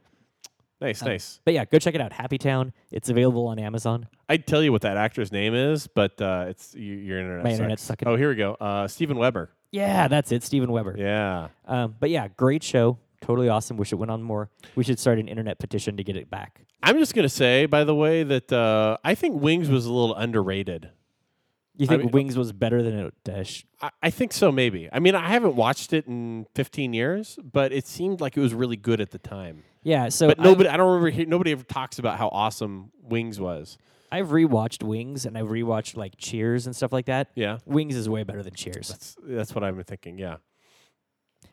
Nice, Um, nice. But yeah, go check it out. Happy Town. It's available on Amazon. I'd tell you what that actor's name is, but uh, it's you, your internet. My sucks. internet's sucking. Oh, here we go. Uh, Steven Weber. Yeah, that's it. Steven Weber. Yeah. Um, but yeah, great show. Totally awesome. Wish it went on more. We should start an internet petition to get it back. I'm just gonna say, by the way, that uh, I think Wings was a little underrated. You I think mean- Wings was better than it? Uh, I, I think so, maybe. I mean, I haven't watched it in 15 years, but it seemed like it was really good at the time. yeah. So But I've- nobody, I don't remember. Hear, nobody ever talks about how awesome Wings was. I've rewatched Wings and I've rewatched like Cheers and stuff like that. Yeah, Wings is way better than Cheers. that's that's what I'm thinking. Yeah,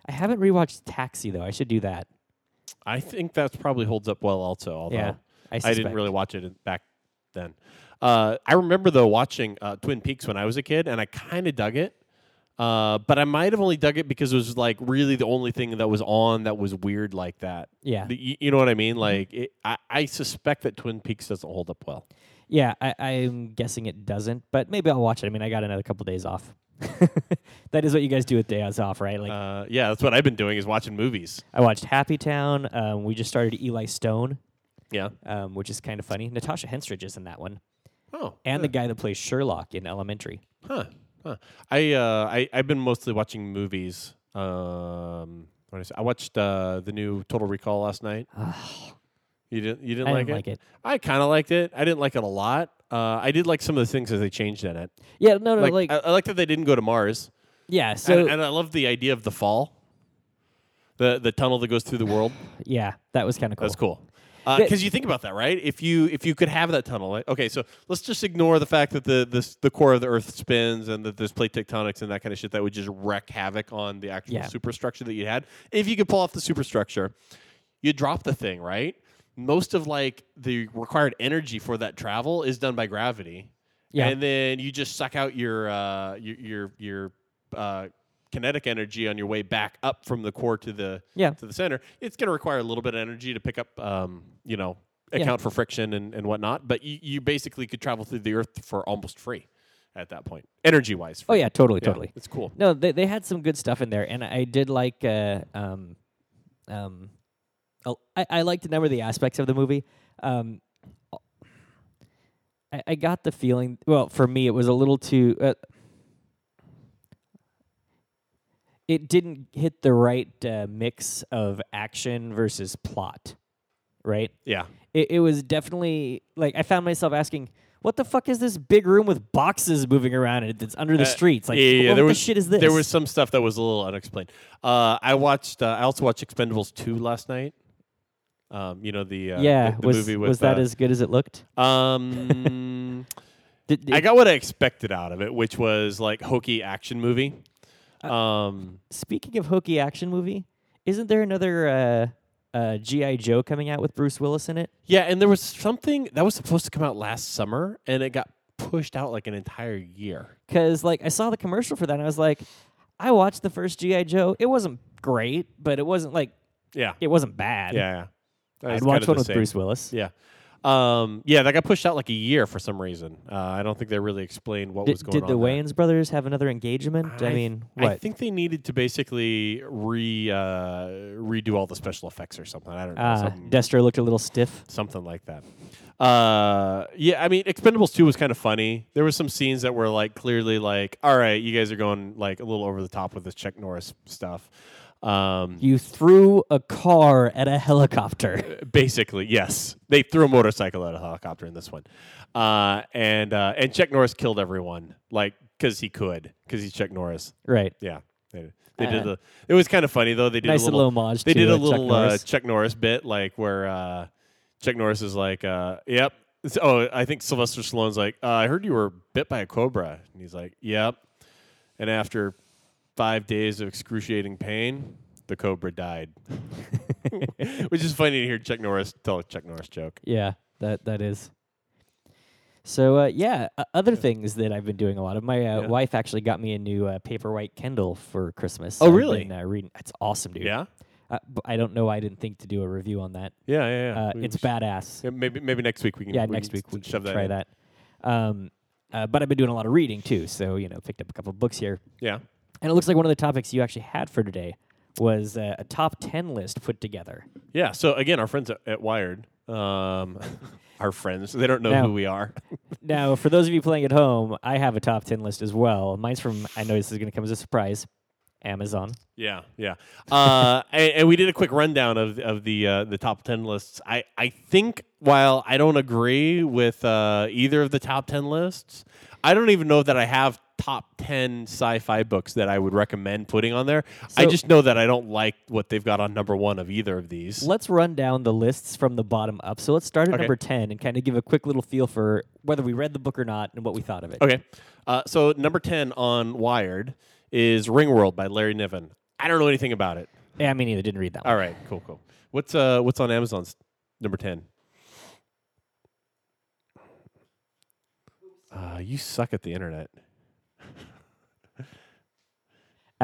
I haven't rewatched Taxi though. I should do that. I think that probably holds up well. Also, although yeah, I, I didn't really watch it back then. Uh, I remember though watching uh, Twin Peaks when I was a kid, and I kind of dug it. Uh, but I might have only dug it because it was like really the only thing that was on that was weird like that. Yeah, The- you, you know what I mean? Like, it, I, I suspect that Twin Peaks doesn't hold up well. yeah. I, I'm guessing it doesn't, but maybe I'll watch it. I mean, I got another couple days off. [LAUGHS] that is what you guys do with days off, right? Like Uh, yeah, that's what I've been doing is watching movies. I watched Happy Town. Um, we just started Eli Stone, Yeah. um, which is kind of funny. Natasha Henstridge is in that one, Oh. and yeah. the guy that plays Sherlock in Elementary. Huh. Huh. I uh I I've been mostly watching movies. Um what is? I watched uh the new Total Recall last night. You didn't you didn't I like didn't it? like it. I kind of liked it. I didn't like it a lot. Uh I did like some of the things that they changed in it. Yeah, no, no, like, like, I, I like that they didn't go to Mars. yeah. So and, and I love the idea of the fall. The the tunnel that goes through the world. [SIGHS] yeah, that was kind of cool. That's cool. Because you think about that, right? If you if you could have that tunnel, like, okay, so let's just ignore the fact that the this, the core of the Earth spins and that there's plate tectonics and that kind of shit that would just wreak havoc on the actual Yeah. superstructure that you had. If you could pull off the superstructure, you drop the thing, right? Most of like the required energy for that travel is done by gravity, Yeah. and then you just suck out your uh, your your, your uh, kinetic energy on your way back up from the core to the Yeah. to the center. It's going to require a little bit of energy to pick up, um, you know, Yeah. account for friction and, and whatnot. But you, you basically could travel through the Earth for almost free at that point, energy wise. Oh yeah, totally, totally. it's cool. No, they they had some good stuff in there, and I did like uh, um, um, oh, I I liked a number of the aspects of the movie. Um, I, I got the feeling. Well, for me, it was a little too. Uh, it didn't hit the right uh, mix of action versus plot, right? Yeah, It, it was definitely like I found myself asking. What the fuck is this big room with boxes moving around it that's under the Uh, streets? Like, yeah, yeah, what there the was shit is this? There was some stuff that was a little unexplained. Uh, I watched. Uh, I also watched Expendables two last night. Um, you know the uh, yeah, the, the was movie with was that uh, as good as it looked? um. [LAUGHS] Did, I got what I expected out of it, which was like hokey action movie. Uh, Um, speaking of hokey action movie, isn't there another uh, uh, GI Joe coming out with Bruce Willis in it? yeah, and there was something that was supposed to come out last summer, and it got pushed out like an entire year. Because like I saw the commercial for that, and I was like, I watched the first GI Joe. It wasn't great, but it wasn't like Yeah, it wasn't bad. yeah. yeah. That was I'd kind watch of one the with same. Bruce Willis. Yeah. Um, yeah, that got pushed out like a year for some reason. Uh, I don't think they really explained what Did, was going did on. Did the there. Wayans brothers have another engagement? I, I- mean? I think they needed to basically re uh, redo all the special effects or something. I don't know. uh, Destro looked a little stiff. something like that. Uh, yeah, I mean, Expendables 2 was kind of funny. There was some scenes that were like clearly like, all right, you guys are going like a little over the top with this Chuck Norris stuff. Um, You threw a car at a helicopter. [LAUGHS] basically, yes, they threw a motorcycle at a helicopter in this one, uh, and uh, and Chuck Norris killed everyone like because he could because he's Chuck Norris. right. Yeah, they, they did Uh, the. It was kind of funny though. They did Nice a little. little homage they to did a uh, Chuck little uh, Norris. Chuck Norris bit like where uh, Chuck Norris is like, uh, "Yep." Oh, I think Sylvester Stallone's like, uh, "I heard you were bit by a cobra," and he's like, "Yep." And after five days of excruciating pain, the cobra died. [LAUGHS] [LAUGHS] Which is funny to hear Chuck Norris tell a Chuck Norris joke. Yeah, that that is. So uh, yeah, uh, other things that I've been doing a lot of. My uh, Yeah. wife actually got me a new uh, Paperwhite Kindle for Christmas. Oh, I've really? been, uh, reading. It's awesome, dude. Yeah, Uh, I don't know. why I didn't think to do a review on that. yeah, yeah. yeah. Uh, it's badass. yeah, maybe maybe next week we can. Yeah, we next can week we can that try in. that. Um, uh, but I've been doing a lot of reading too, so you know, picked up a couple books here, Yeah. And it looks like one of the topics you actually had for today was uh, a top ten list put together. Yeah. So again, our friends at, at Wired, um, [LAUGHS] our friends, they don't know Now- who we are. [LAUGHS] Now, for those of you playing at home, I have a top 10 list as well. Mine's from, I know this is going to come as a surprise, Amazon. Yeah, yeah. Uh, [LAUGHS] and, and we did a quick rundown of of the uh, the top ten lists. I I think while I don't agree with uh, either of the top ten lists, I don't even know that I have top ten sci-fi books that I would recommend putting on there. I just know that I don't like what they've got on number one of either of these. Let's run down the lists from the bottom up. So let's start at Okay. number 10 and kind of give a quick little feel for whether we read the book or not and what we thought of it. Okay. Uh, so number ten on Wired is Ringworld by Larry Niven. I don't know anything about it. Yeah, I mean, either didn't read that one. All right, cool, cool. What's uh what's on Amazon's number ten? Uh, you suck at the internet.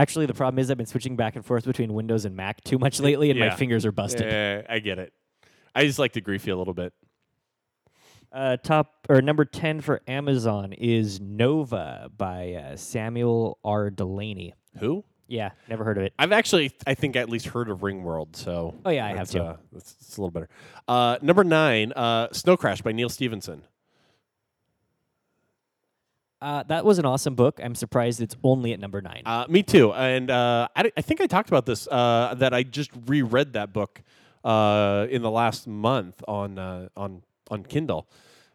Actually, the problem is I've been switching back and forth between Windows and Mac too much lately, and my fingers are busted. Yeah, I get it. I just like to grief you a little bit. Uh, top or number 10 for Amazon is Nova by uh, Samuel R. Delany. Who? Yeah, never heard of it. I've actually, I think, at least heard of Ringworld. So. Oh, yeah, I have too. Uh, that's, that's a little better. Uh, number nine, uh, Snow Crash by Neal Stephenson. Uh, that was an awesome book. I'm surprised it's only at number nine. Uh, me too. And uh, I, I think I talked about this uh, that I just reread that book uh, in the last month on uh, on on Kindle.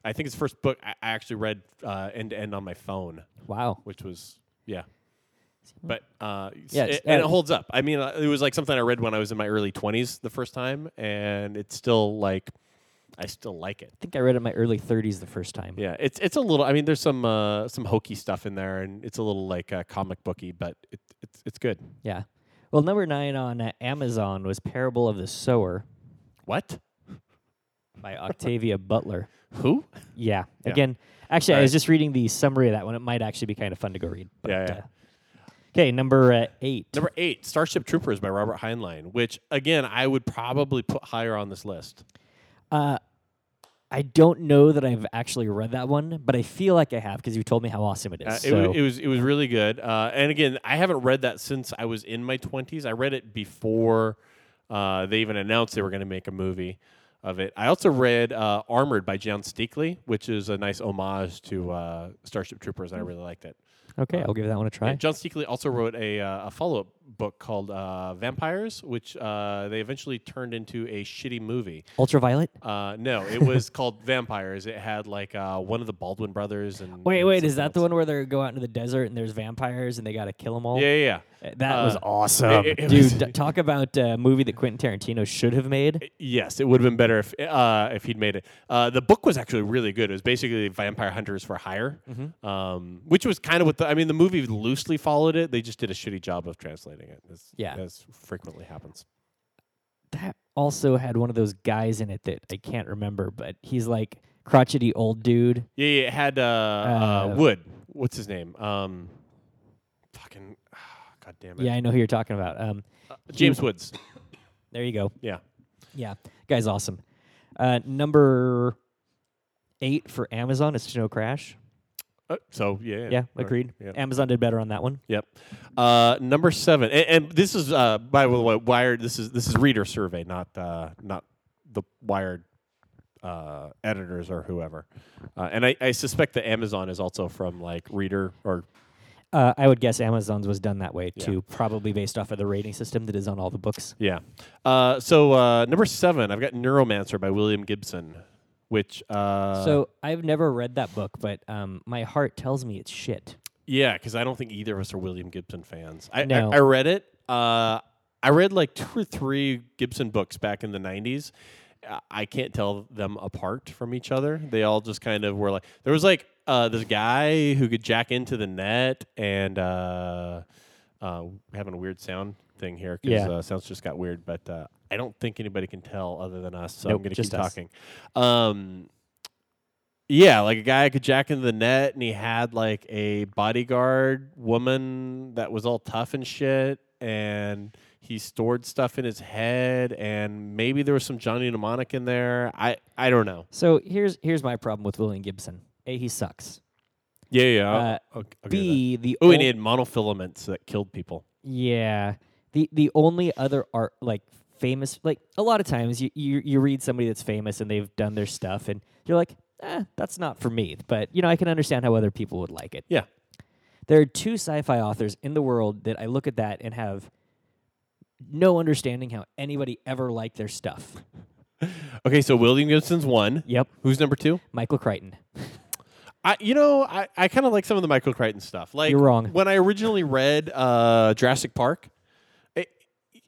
I think it's the first book I, actually read uh, end to end on my phone, wow. which was yeah. But uh, Yeah, it- and it holds up. I mean, it was like something I read when I was in my early twenties the first time, and it's still like I still like it. I think I read it in my early 30s the first time. Yeah, it's it's a little. I mean, there's some uh, some hokey stuff in there, and it's a little like uh, comic booky, but it, it's it's good. Yeah. Well, number nine on uh, Amazon was Parable of the Sower What? by Octavia Butler. [LAUGHS] Who? Yeah. Yeah. Again, actually, I was right. just reading the summary of that one. It might actually be kind of fun to go read. But, Yeah, yeah. Uh, okay, number uh, eight. Number eight, Starship Troopers by Robert Heinlein, which again I would probably put higher on this list. Uh, I don't know that I've actually read that one, but I feel like I have because you told me how awesome it is. Uh, it, so, it was it was really good. Uh, and again, I haven't read that since I was in my twenties. I read it before uh, they even announced they were going to make a movie of it. I also read uh, Armored by John Steakley, which is a nice homage to uh, Starship Troopers. and I really liked it. okay, I'll give that one a try. And John Steakley also wrote a, uh, a follow up book called uh, Vampires, which uh, they eventually turned into a shitty movie. Ultraviolet. Uh, no, it was [LAUGHS] called Vampires. It had like uh, one of the Baldwin brothers and. Wait, and wait, is that the one where they go out into the desert and there's vampires and they got to kill them all? Yeah, yeah, Uh, That Uh, was awesome, it- it dude. was- d- talk about a movie that Quentin Tarantino should have made. Yes, it would have been better if uh, if he'd made it. Uh, the book was actually really good. It was basically Vampire Hunters for Hire, Mm-hmm. um, which was kind of what the. I mean, the movie loosely followed it. They just did a shitty job of translating it. As, Yeah. as frequently happens. That also had one of those guys in it that I can't remember, but he's like crotchety old dude. Yeah, yeah, it had uh, uh, Uh, Wood. What's his name? Um, fucking, [SIGHS] god damn it. Yeah, I know who you're talking about. Um, James Woods. there you go. Yeah. Yeah, guy's awesome. Uh, number eight for Amazon is Snow Crash. Uh, so yeah, Yeah, Or- agreed. yeah. Amazon did better on that one. Yep. Uh, number seven, and, and this is uh, by the way, Wired. This is this is reader survey, not uh, not the Wired uh, editors or whoever. Uh, and I, I suspect that Amazon is also from like reader or Uh, I would guess Amazon's was done that way Yeah. too, probably based off of the rating system that is on all the books. yeah. Uh, so uh, number seven, I've got Neuromancer by William Gibson, which uh, so I've never read that book, but um, my heart tells me it's shit. Yeah, because I don't think either of us are William Gibson fans. I No. I, I read it. Uh, I read like two or three Gibson books back in the '90s. Uh, I can't tell them apart from each other. They all just kind of were like there was like uh, this guy who could jack into the net and uh, uh, having a weird sound thing here because Yeah. uh, sounds just got weird. But uh, I don't think anybody can tell other than us. So Nope, I'm going to keep us. talking. Um, yeah, like a guy could jack into the net, and he had like a bodyguard woman that was all tough and shit, and he stored stuff in his head, and maybe there was some Johnny Mnemonic in there. I I don't know. So here's here's my problem with William Gibson. A, he sucks. Yeah, yeah. Uh, I'll- I'll give you that. B, the oh, and he had monofilaments that killed people. Yeah. The the only other art like famous like a lot of times you, you you read somebody that's famous and they've done their stuff and you're like, eh, that's not for me. But you know, I can understand how other people would like it. Yeah. There are two sci-fi authors in the world that I look at that and have no understanding how anybody ever liked their stuff. [LAUGHS] Okay, so William Gibson's one. Yep. Who's number two? Michael Crichton. I, you know, I, I kind of like some of the Michael Crichton stuff. Like You're wrong. When I originally read uh, Jurassic Park,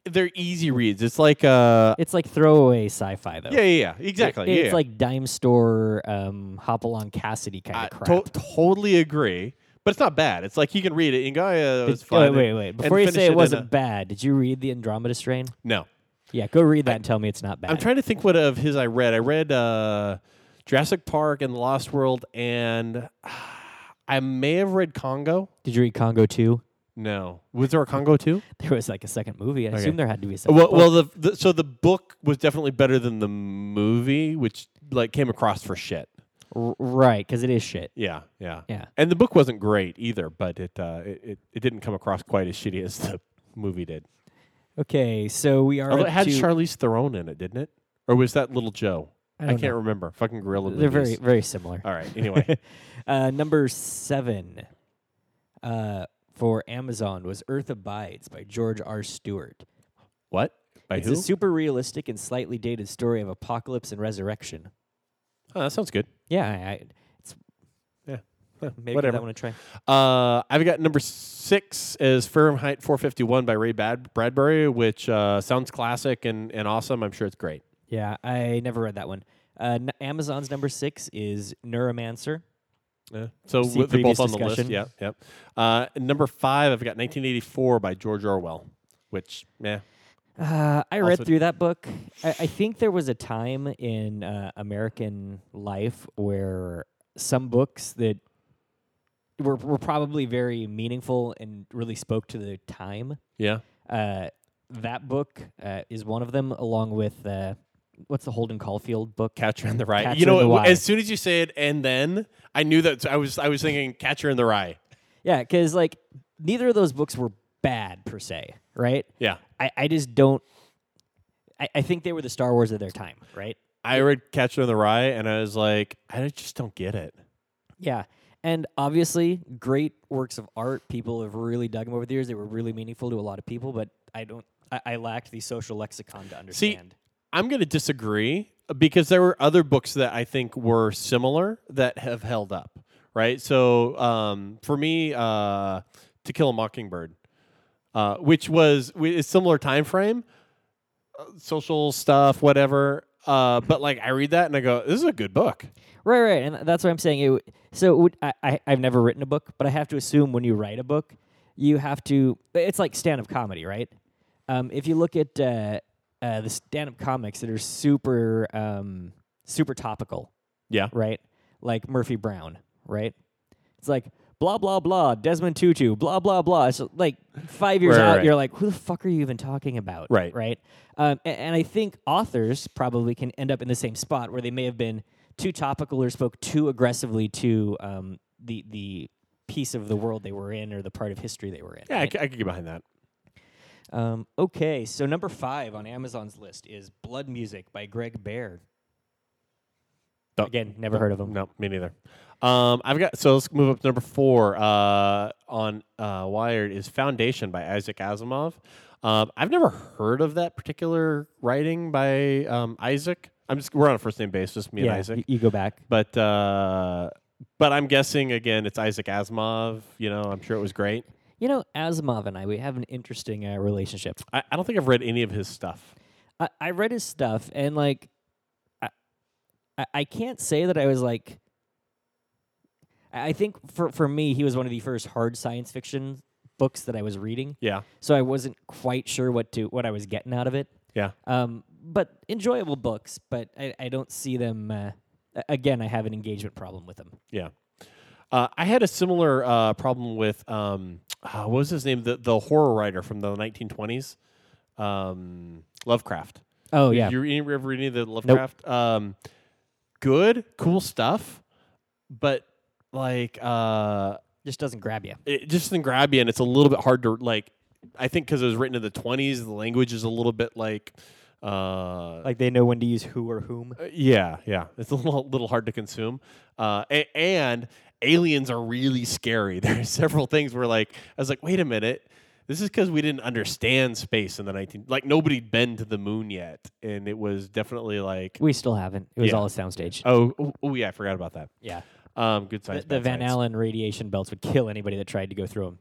they're easy reads. It's like uh, It's like throwaway sci-fi though. yeah, yeah, yeah, exactly. It- yeah, it's yeah. like dime store um, Hopalong Cassidy kind I of crap. to- totally agree, but it's not bad. It's like you can read it and go, oh, yeah, Did- it's fine. wait, wait, wait. and Before you finish say in it a- wasn't bad, did you read the Andromeda Strain? no. Yeah, go read that and tell me it's not bad. I'm trying to think what of his I read. I read uh, Jurassic Park and The Lost World, and [SIGHS] I may have read Congo. Did you read Congo 2? No, was there a Congo too? [LAUGHS] There was like a second movie. I Okay. assume there had to be a second Well, book. well, the, the so the book was definitely better than the movie, which like came across for shit. R- right, because it is shit. Yeah, yeah, Yeah. And the book wasn't great either, but it uh, it, it it didn't come across quite as shitty as the movie did. Okay, so we are Although it had to, Charlize Theron in it, didn't it? Or was that Little Joe? I, I, can't know. remember. Fucking gorilla They're very very similar. All right. Anyway, [LAUGHS] uh, number seven uh, for Amazon was Earth Abides by George R. Stewart. what? By it's who? a super realistic and slightly dated story of apocalypse and resurrection. oh, that sounds good. Yeah, I, I, it's Yeah. Huh, maybe whatever. I want to try. Uh, I've got number six is Fahrenheit 451 by Ray Bad- Bradbury, which uh, sounds classic and, and awesome. I'm sure it's great. Yeah, I never read that one. Uh, n- Amazon's number six is Neuromancer. Yeah. So See they're both previous on the list. discussion. Yeah. Yep. Uh, number five, I've got 1984 by George Orwell, which yeah. Uh, I read Also- through that book. I, I think there was a time in uh, American life where some books that were were probably very meaningful and really spoke to the time. Yeah. Uh, that book uh, is one of them, along with uh, what's the Holden Caulfield book? Catcher in the Rye. Catcher you know, in the what, Rye. as soon as you say it, and then I knew that I was I was thinking Catcher in the Rye. Yeah, because like neither of those books were bad per se, right? Yeah. I, I just don't. I, I think they were the Star Wars of their time, right? I read Catcher in the Rye, and I was like, I just don't get it. Yeah. And obviously, great works of art. People have really dug them over the years. They were really meaningful to a lot of people, but I don't. I, I lacked the social lexicon to understand. I'm going to disagree because there were other books that I think were similar that have held up, right? So um, for me, uh, To Kill a Mockingbird, uh, which was a similar time frame, uh, social stuff, whatever. Uh, but like I read that and I go, this is a good book. right, right, and that's what I'm saying. It, so it I, I, I've never written a book, but I have to assume when you write a book, you have to. It's like stand-up comedy, right? Um, if you look at uh, uh, the stand-up comics that are super, um, super topical, Yeah. right? Like Murphy Brown, right? It's like blah blah blah, Desmond Tutu, blah blah blah. It's like five years Right, out, right. you're like, who the fuck are you even talking about? Right. right. Um, a- and, I think authors probably can end up in the same spot where they may have been too topical or spoke too aggressively to um, the the piece of the world they were in or the part of history they were in. Yeah, I, right? c- I could get behind that. Um, okay, so number five on Amazon's list is Blood Music by Greg. Don't- Again, never heard of him. No, me neither. Um, I've got so let's move up to number four uh, on uh, Wired is Foundation by Isaac Asimov. Um, I've never heard of that particular writing by um, Isaac. I'm just we're on a first name basis, me yeah, and Isaac. y- you go back. But uh, but I'm guessing again it's Isaac Asimov. You know, I'm sure it was great. You know, Asimov and I, we have an interesting uh, relationship. I, I don't think I've read any of his stuff. I, I read his stuff, and like, I, I, I can't say that I was like. I I think for for me, he was one of the first hard science fiction books that I was reading, Yeah, so I wasn't quite sure what to what I was getting out of it. yeah. Um, but enjoyable books, but I, I don't see them. Uh, again, I have an engagement problem with them. Yeah. Uh, I had a similar uh, problem with um, uh, what was his name? The the horror writer from the 1920s, um, Lovecraft. Oh yeah, you, you ever read any of the Lovecraft? Um, good, cool stuff, but like uh, just doesn't grab you. it just doesn't grab you, and it's a little bit hard to like. I think because it was written in the 20s, the language is a little bit like. Uh, Like they know when to use who or whom. uh, yeah, yeah. It's a little, little hard to consume. Uh, a- and aliens are really scary. [LAUGHS] There are several things where, like, I was like, wait a minute. This is because we didn't understand space in the 19... Like, nobody'd been to the moon yet. And it was definitely like... We still haven't. It was Yeah. all a soundstage. Oh, oh, oh, yeah, I forgot about that. yeah, Um, good the, science, the bad Van science. Allen radiation belts would kill anybody that tried to go through them.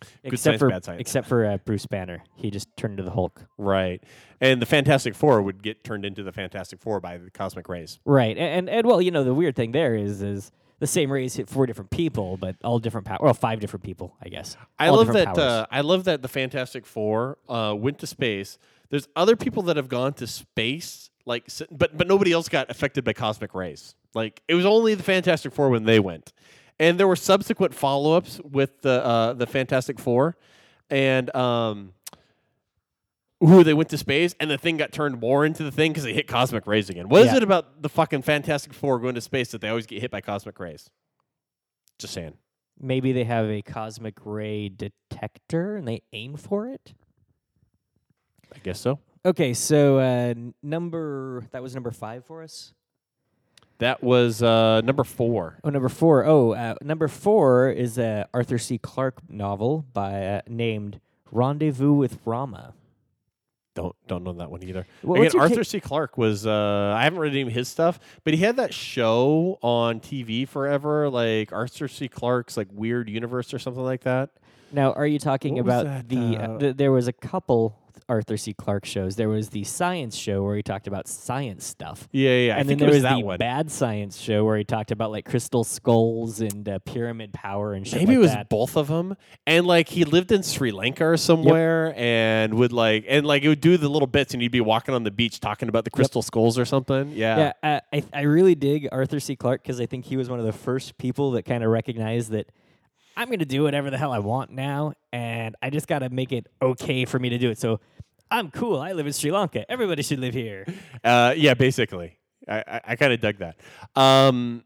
Good except science, for bad science. except for uh, Bruce Banner, he just turned into the Hulk. Right. And the Fantastic Four would get turned into the Fantastic Four by the cosmic rays. Right, and, and and well, you know, the weird thing there is is the same rays hit four different people, but all different power. Well, five different people, I guess. I All love that. Uh, I love that the Fantastic Four uh, went to space. There's other people that have gone to space, like, but but nobody else got affected by cosmic rays. Like it was only the Fantastic Four when they went, and there were subsequent follow ups with the uh, the Fantastic Four, and um, who they went to space, and the thing got turned more into the thing because they hit cosmic rays again. What is Yeah. it about the fucking Fantastic Four going to space that they always get hit by cosmic rays? Just saying. Maybe they have a cosmic ray detector and they aim for it. I guess so. Okay, so uh, n- number that was number five for us. That was uh, number four. Oh, number four. Oh, uh, number four is a Arthur C. Clarke novel by uh, named Rendezvous with Rama. Don't don't know that one either. Well, Again, Arthur take- C. Clarke was uh, I haven't read any of his stuff, but he had that show on TV forever, like Arthur C. Clarke's like Weird Universe or something like that. Now, are you talking What about the? uh, Uh, th- there was a couple Arthur C. Clarke shows. There was the science show where he talked about science stuff. Yeah, yeah. I and think then there was, was that the one. bad science show where he talked about like crystal skulls and uh, pyramid power and shit Maybe like it was that. both of them, and like he lived in Sri Lanka or somewhere, and would like and like it would do the little bits, and he'd be walking on the beach talking about the crystal skulls or something. Yeah, Yeah, uh, I I really dig Arthur C. Clarke because I think he was one of the first people that kind of recognized that I'm going to do whatever the hell I want now, and I just got to make it okay for me to do it. So I'm cool. I live in Sri Lanka. Everybody should live here. Uh, yeah, basically. I, I, I kind of dug that. Um,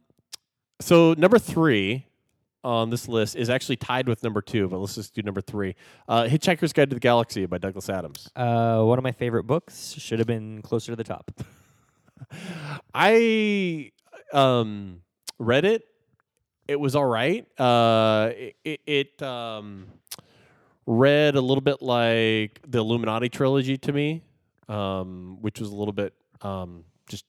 so number three on this list is actually tied with number two, but let's just do number three. Uh, Hitchhiker's Guide to the Galaxy by Douglas Adams. Uh, one of my favorite books should have been closer to the top. [LAUGHS] I um, read it. It was all right. Uh, it, it, it um, read a little bit like the Illuminati trilogy to me, um, which was a little bit um, just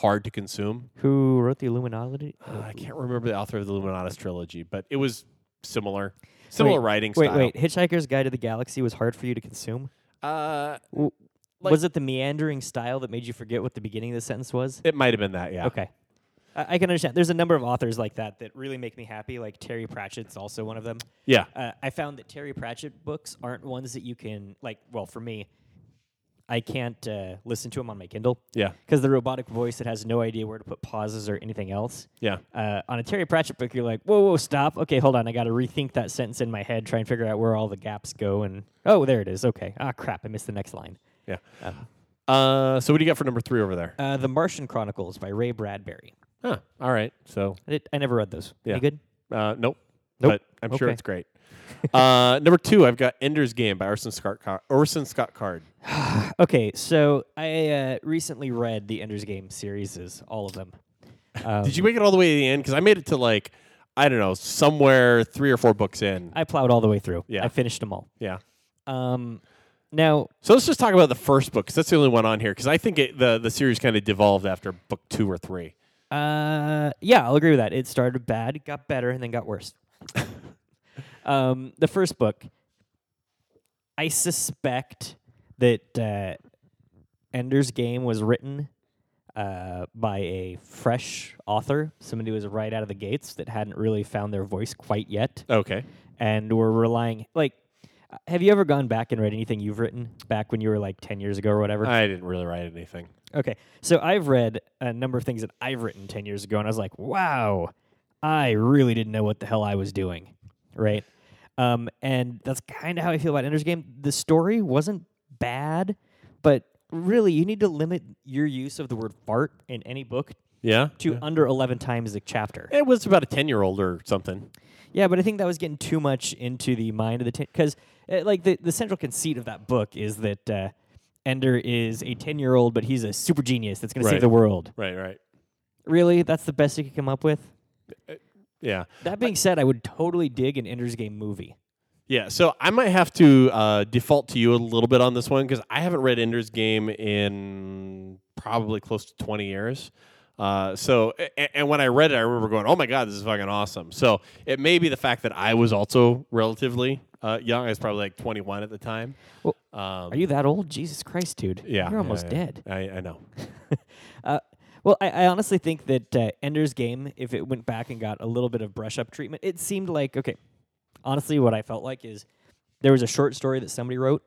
hard to consume. Who wrote the Illuminati? Uh, I can't remember the author of the Illuminatus trilogy, but it was similar, similar Wait, writing Wait, style. wait. Wait, Hitchhiker's Guide to the Galaxy was hard for you to consume. Uh, W- Like- was it the meandering style that made you forget what the beginning of the sentence was? it might have been that. Yeah. Okay. I, I can understand. There's a number of authors like that that really make me happy. Like Terry Pratchett's also one of them. Yeah. Uh, I found that Terry Pratchett books aren't ones that you can like. Well, for me, I can't uh, listen to them on my Kindle Yeah. because the robotic voice that has no idea where to put pauses or anything else. Yeah. Uh, on a Terry Pratchett book, you're like, whoa, whoa, stop. Okay, hold on. I got to rethink that sentence in my head, try and figure out where all the gaps go. And oh, there it is. Okay. Ah, crap. I missed the next line. Yeah. Um, Uh, so what do you got for number three over there? uh, the Martian Chronicles by Ray Bradbury. Huh. All right. So I, did, I never read those. Yeah. Any good? uh, nope. Nope. But I'm sure Okay. it's great. [LAUGHS] uh, number two, I've got Ender's Game by Orson Scott Card. Orson Scott Card. [SIGHS] Okay, so I uh, recently read the Ender's Game series, all of them. Um, [LAUGHS] Did you make it all the way to the end? Because I made it to like I don't know somewhere three or four books in. I plowed all the way through. Yeah. I finished them all. yeah. Um, now, So let's just talk about the first book because that's the only one on here. Because I think it, the the series kind of devolved after book two or three. Uh, yeah, I'll agree with that. It started bad, got better, and then got worse. [LAUGHS] um, the first book, I suspect that uh, Ender's Game was written uh, by a fresh author, somebody who was right out of the gates that hadn't really found their voice quite yet. Okay. and we're relying like have you ever gone back and read anything you've written back when you were like 10 years ago or whatever I didn't really write anything. Okay so i've read a number of things that i've written 10 years ago and i was like wow i really didn't know what the hell i was doing right um, and that's kind of how i feel about ender's game the story wasn't bad but really you need to limit your use of the word fart in any book Yeah. to under 11 times a chapter It was about a ten year old or something. Yeah, but I think that was getting too much into the mind of the because uh, like the the central conceit of that book is that uh, Ender is a ten year old, but he's a super genius that's going to save the world. Right. Right. Really, that's the best you could come up with. Yeah. That being said, I would totally dig an Ender's Game movie. Yeah, so I might have to uh, default to you a little bit on this one because I haven't read Ender's Game in probably close to 20 years. Uh, so, and, and when I read it, I remember going, "Oh my god, this is fucking awesome!" So it may be the fact that I was also relatively uh, young. I was probably like 21 at the time. Well, um, Are you that old? Jesus Christ, dude! Yeah, you're yeah, almost yeah. dead. I, I know. [LAUGHS] Uh, well, I, I honestly think that uh, Ender's Game, if it went back and got a little bit of brush up treatment, it seemed like okay. Honestly, what I felt like is there was a short story that somebody wrote,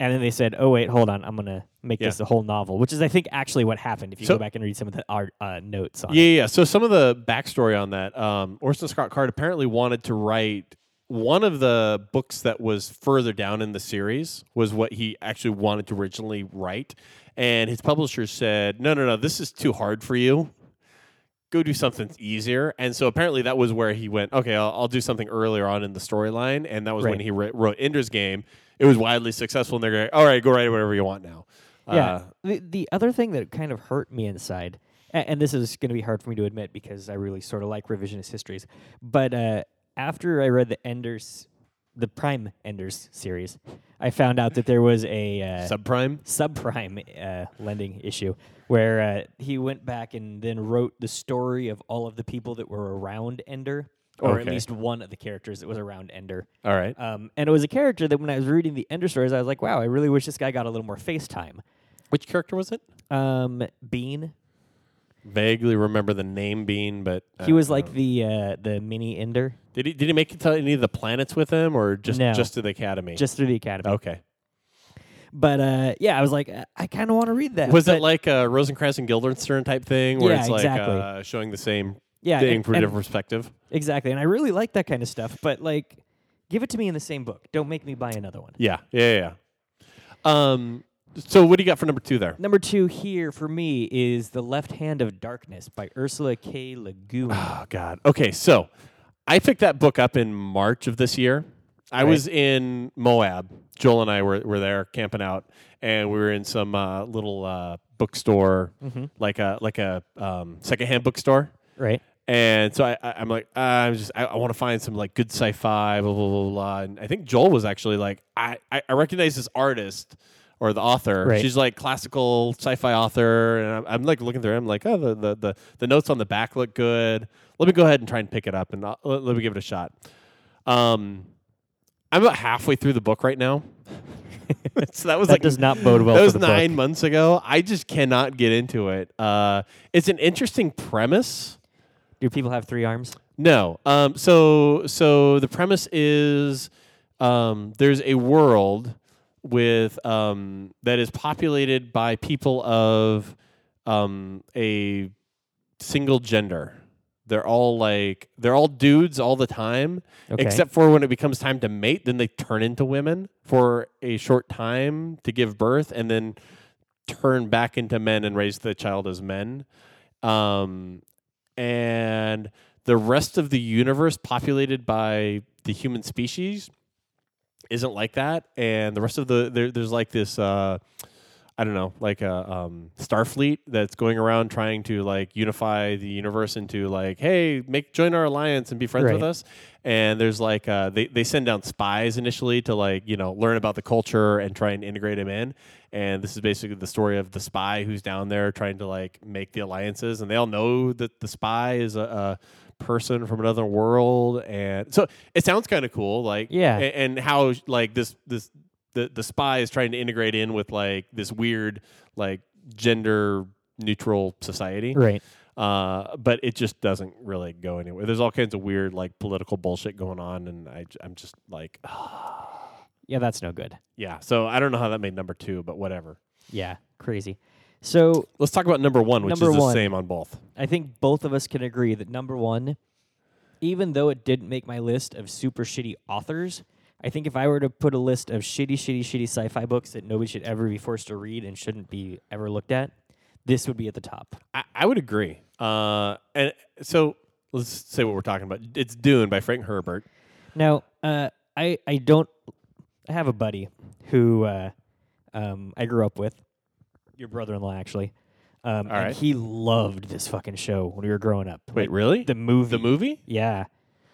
and then they said, "Oh wait, hold on, I'm gonna make Yeah. this a whole novel," which is I think actually what happened. If you So- go back and read some of the art uh, notes on Yeah, it. yeah. So some of the backstory on that, um, Orson Scott Card apparently wanted to write one of the books that was further down in the series was what he actually wanted to originally write, and his publisher said, "No, no, no, this is too hard for you. Go do something easier." And so apparently that was where he went. Okay, I'll, I'll do something earlier on in the storyline, and that was when Right. he wrote Ender's Game. It was widely successful, and they're going, "All right, go write whatever you want now." Yeah. Uh, the, the other thing that kind of hurt me inside, and, and this is going to be hard for me to admit because I really sort of like revisionist histories, but uh, after I read the Enders, the Prime Enders series, I found out that there was a uh, subprime. subprime uh, lending issue where uh, he went back and then wrote the story of all of the people that were around Ender, or at least one of the characters that was around Ender. All right. Um, and it was a character that when I was reading the Ender stories, I was like, wow, I really wish this guy got a little more FaceTime. Which character was it? Um, Bean. Vaguely remember the name Bean, but He was like the uh, the mini Ender, Did he did he make it to any of the planets with him, or just No. just to the academy? just through the academy. okay. But uh, yeah, I was like, I kind of want to read that. Was it like a Rosencrantz and Guildenstern type thing, where Yeah, it's like exactly. uh, showing the same yeah, thing and- from a different perspective? exactly? And I really like that kind of stuff. But like, give it to me in the same book. Don't make me buy another one. Yeah, yeah, yeah. Um. So what do you got for number two there? Number two here for me is The Left Hand of Darkness by Ursula K. Le Guin. Oh God. Okay, so I picked that book up in March of this year. I Right. was in Moab. Joel and I were, were there camping out, and we were in some uh, little uh, bookstore, Mhm. like a like a um, secondhand bookstore. right? And so I, I, I'm like, uh, I'm just, I, I want to find some like good sci-fi, blah blah blah blah. And I think Joel was actually like, I, I, I recognize this artist or the author. Right. She's like classical sci-fi author, and I'm, I'm like looking through. it. I'm like, oh, the, the the the notes on the back look good. Let me go ahead and try and pick it up, and I'll, let, let me give it a shot. Um, I'm about halfway through the book right now. [LAUGHS] so that was That like does not bode well that for was the book. nine months ago. I just cannot get into it. Uh, it's an interesting premise. Do people have three arms? No. Um, so so the premise is um, there's a world with um, that is populated by people of um, a single gender. They're all like they're all dudes all the time, Okay. except for when it becomes time to mate. Then they turn into women for a short time to give birth, and then turn back into men and raise the child as men. Um, and the rest of the universe, populated by the human species, isn't like that. And the rest of the there, there's like this. Uh, I don't know, like a um, Starfleet that's going around trying to like unify the universe into like, hey, make join our alliance and be friends with us. And there's like uh, they they send down spies initially to like you know learn about the culture and try and integrate them in. And this is basically the story of the spy who's down there trying to like make the alliances, and they all know that the spy is a. a person from another world and so it sounds kind of cool like Yeah. a- and how like this this the the spy is trying to integrate in with like this weird like gender neutral society right. uh but it just doesn't really go anywhere there's all kinds of weird like political bullshit going on and I I'm just like [SIGHS] Yeah, that's no good. yeah so i don't know how that made number two but whatever Yeah, crazy. So let's talk about number one which Number is the one. same on both I think both of us can agree that number one, even though it didn't make my list of super shitty authors, I think if I were to put a list of shitty, shitty, shitty sci-fi books that nobody should ever be forced to read and shouldn't be ever looked at, this would be at the top. I, I would agree. Uh, and so let's say what we're talking about. It's Dune by Frank Herbert. Now, uh, I I don't. I have a buddy who uh, um, I grew up with, your brother-in-law actually. Um, All and right. he loved this fucking show when we were growing up. Wait, Like, really? the movie? The movie? Yeah.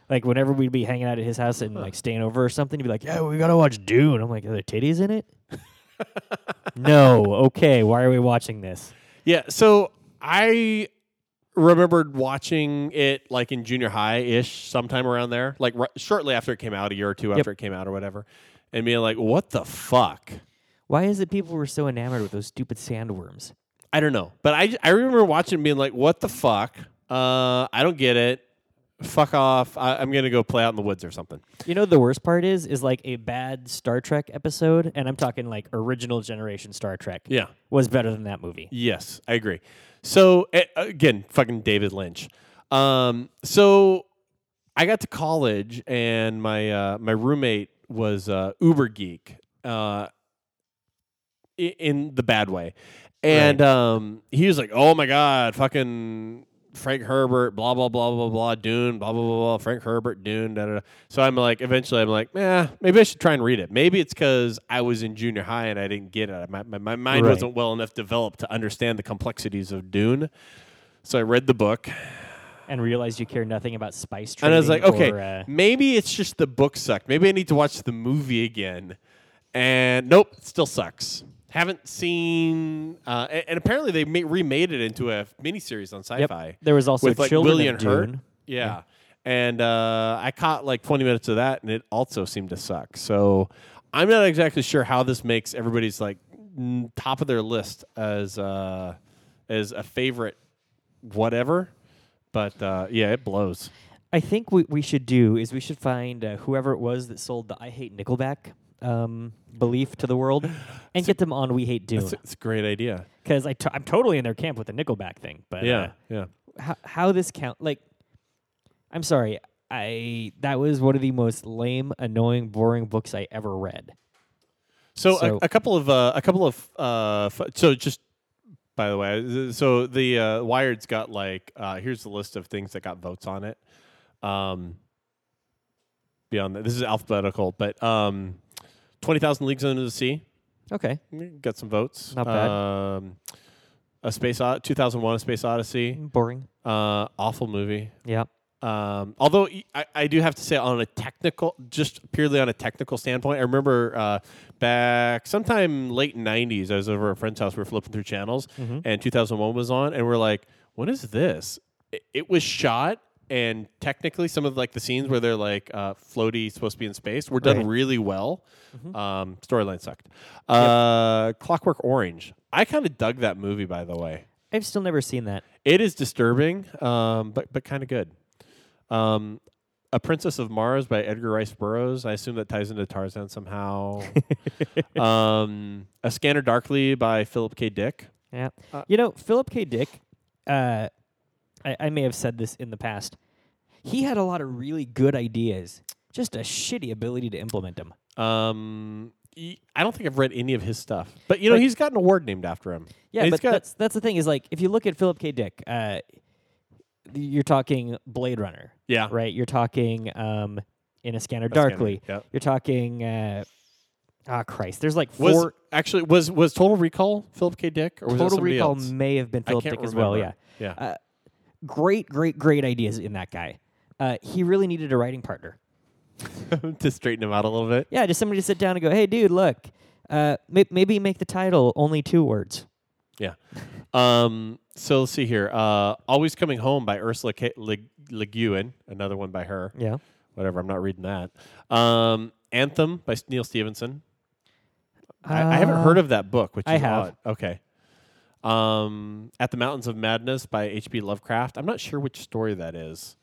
Like whenever we'd be hanging out at his house and like staying over or something, he'd be like, "Yeah, we gotta watch Dune." I'm like, "Are there titties in it?" [LAUGHS] no. Okay. Why are we watching this? Yeah. So I remembered watching it like in junior high ish, sometime around there, like ri- shortly after it came out, a year or two after it came out or whatever, and being like, "What the fuck." Why is it people were so enamored with those stupid sandworms? I don't know, but I I remember watching and being like, "What the fuck?" Uh, I don't get it. Fuck off. I, I'm gonna go play out in the woods or something. You know the worst part is is like a bad Star Trek episode, and I'm talking like original generation Star Trek Yeah. was better than that movie. Yes, I agree. So again, fucking David Lynch. Um, so I got to college, and my uh, my roommate was uh, uber geek, uh, in the bad way, and um, he was like, "Oh my god, fucking." Frank Herbert, blah blah blah blah blah, Dune, blah blah blah blah. Frank Herbert, Dune, da da. da. So I'm like, eventually, I'm like, yeah, maybe I should try and read it. Maybe it's because I was in junior high and I didn't get it. My my, my mind Right. wasn't well enough developed to understand the complexities of Dune. So I read the book, And realized you care nothing about spice and. I was like, okay, or, uh, maybe it's just the book sucked. Maybe I need to watch the movie again. And nope, it still sucks. Haven't seen, uh, and, and apparently they ma- remade it into a miniseries on. Sci-Fi There was also with like Children William of Hurt. Dune. Yeah. And uh, I caught like 20 minutes of that, and it also seemed to suck. So I'm not exactly sure how this makes everybody's like top of their list as uh, as a favorite, whatever. But uh, yeah, it blows. I think what we should do is we should find uh, whoever it was that sold the "I hate Nickelback" um, belief to the world, and get them on "We Hate Dune" It's, a great idea. because I t- I'm totally in their camp with the Nickelback thing. But Yeah, yeah. uh, how how this count? Like, I'm sorry, I that was one of the most lame, annoying, boring books I ever read. So, So- a, a couple of uh, a couple of uh, f- so just by the way, so the uh, Wired's got like uh, here's the list of things that got votes on it. Um, beyond that, this is alphabetical, but um, twenty thousand leagues under the sea Okay, got some votes. Not bad. Um, a space o- two thousand one, a space odyssey, boring. uh, awful movie. Yeah. Um, although I do have to say, on a technical, just purely on a technical standpoint, I remember uh, back sometime late '90s, I was over at a friend's house. We were flipping through channels, Mhm. and 2001 was on, and we're like, "What is this?" It, it was shot, and technically, some of like the scenes where they're like uh, floaty, supposed to be in space, were done Right. really well. Um, storyline sucked. Uh, Clockwork Orange. I kind of dug that movie, by the way. I've still never seen that. It is disturbing, um, but but kind of good. Um, A Princess of Mars by Edgar Rice Burroughs. I assume that ties into Tarzan somehow. [LAUGHS] um, A Scanner Darkly by Philip K. Dick. Yeah. Uh, you know, Philip K. Dick, uh, I, I may have said this in the past. He had a lot of really good ideas, just a shitty ability to implement them. Um, I don't think I've read any of his stuff, but you know Like- he's got an award named after him. Yeah, but that's that's the thing is like if you look at Philip K. Dick, uh, you're talking Blade Runner, yeah, right? You're talking um, in a scanner A Scanner, darkly. yeah. You're talking uh, ah Christ. There's like Was four. actually was was Total Recall Philip K. Dick or was Total Recall else? may have been Philip Dick as well. Yeah. Yeah. uh, great, great, great ideas in that guy. Uh, he really needed a writing partner. [LAUGHS] to straighten him out a little bit. Yeah, just somebody to sit down and go, "Hey, dude, look, uh, may- maybe make the title only two words." Yeah. Um, so let's see here. Uh, Always Coming Home by Ursula K- Le, Le Guin, another one by her. Yeah. Whatever, I'm not reading that. Um, Anthem by Neal Stephenson. I, I haven't heard of that book, which Uh, I is have. odd. Okay. Um, At the Mountains of Madness by H.P. Lovecraft. I'm not sure which story that is.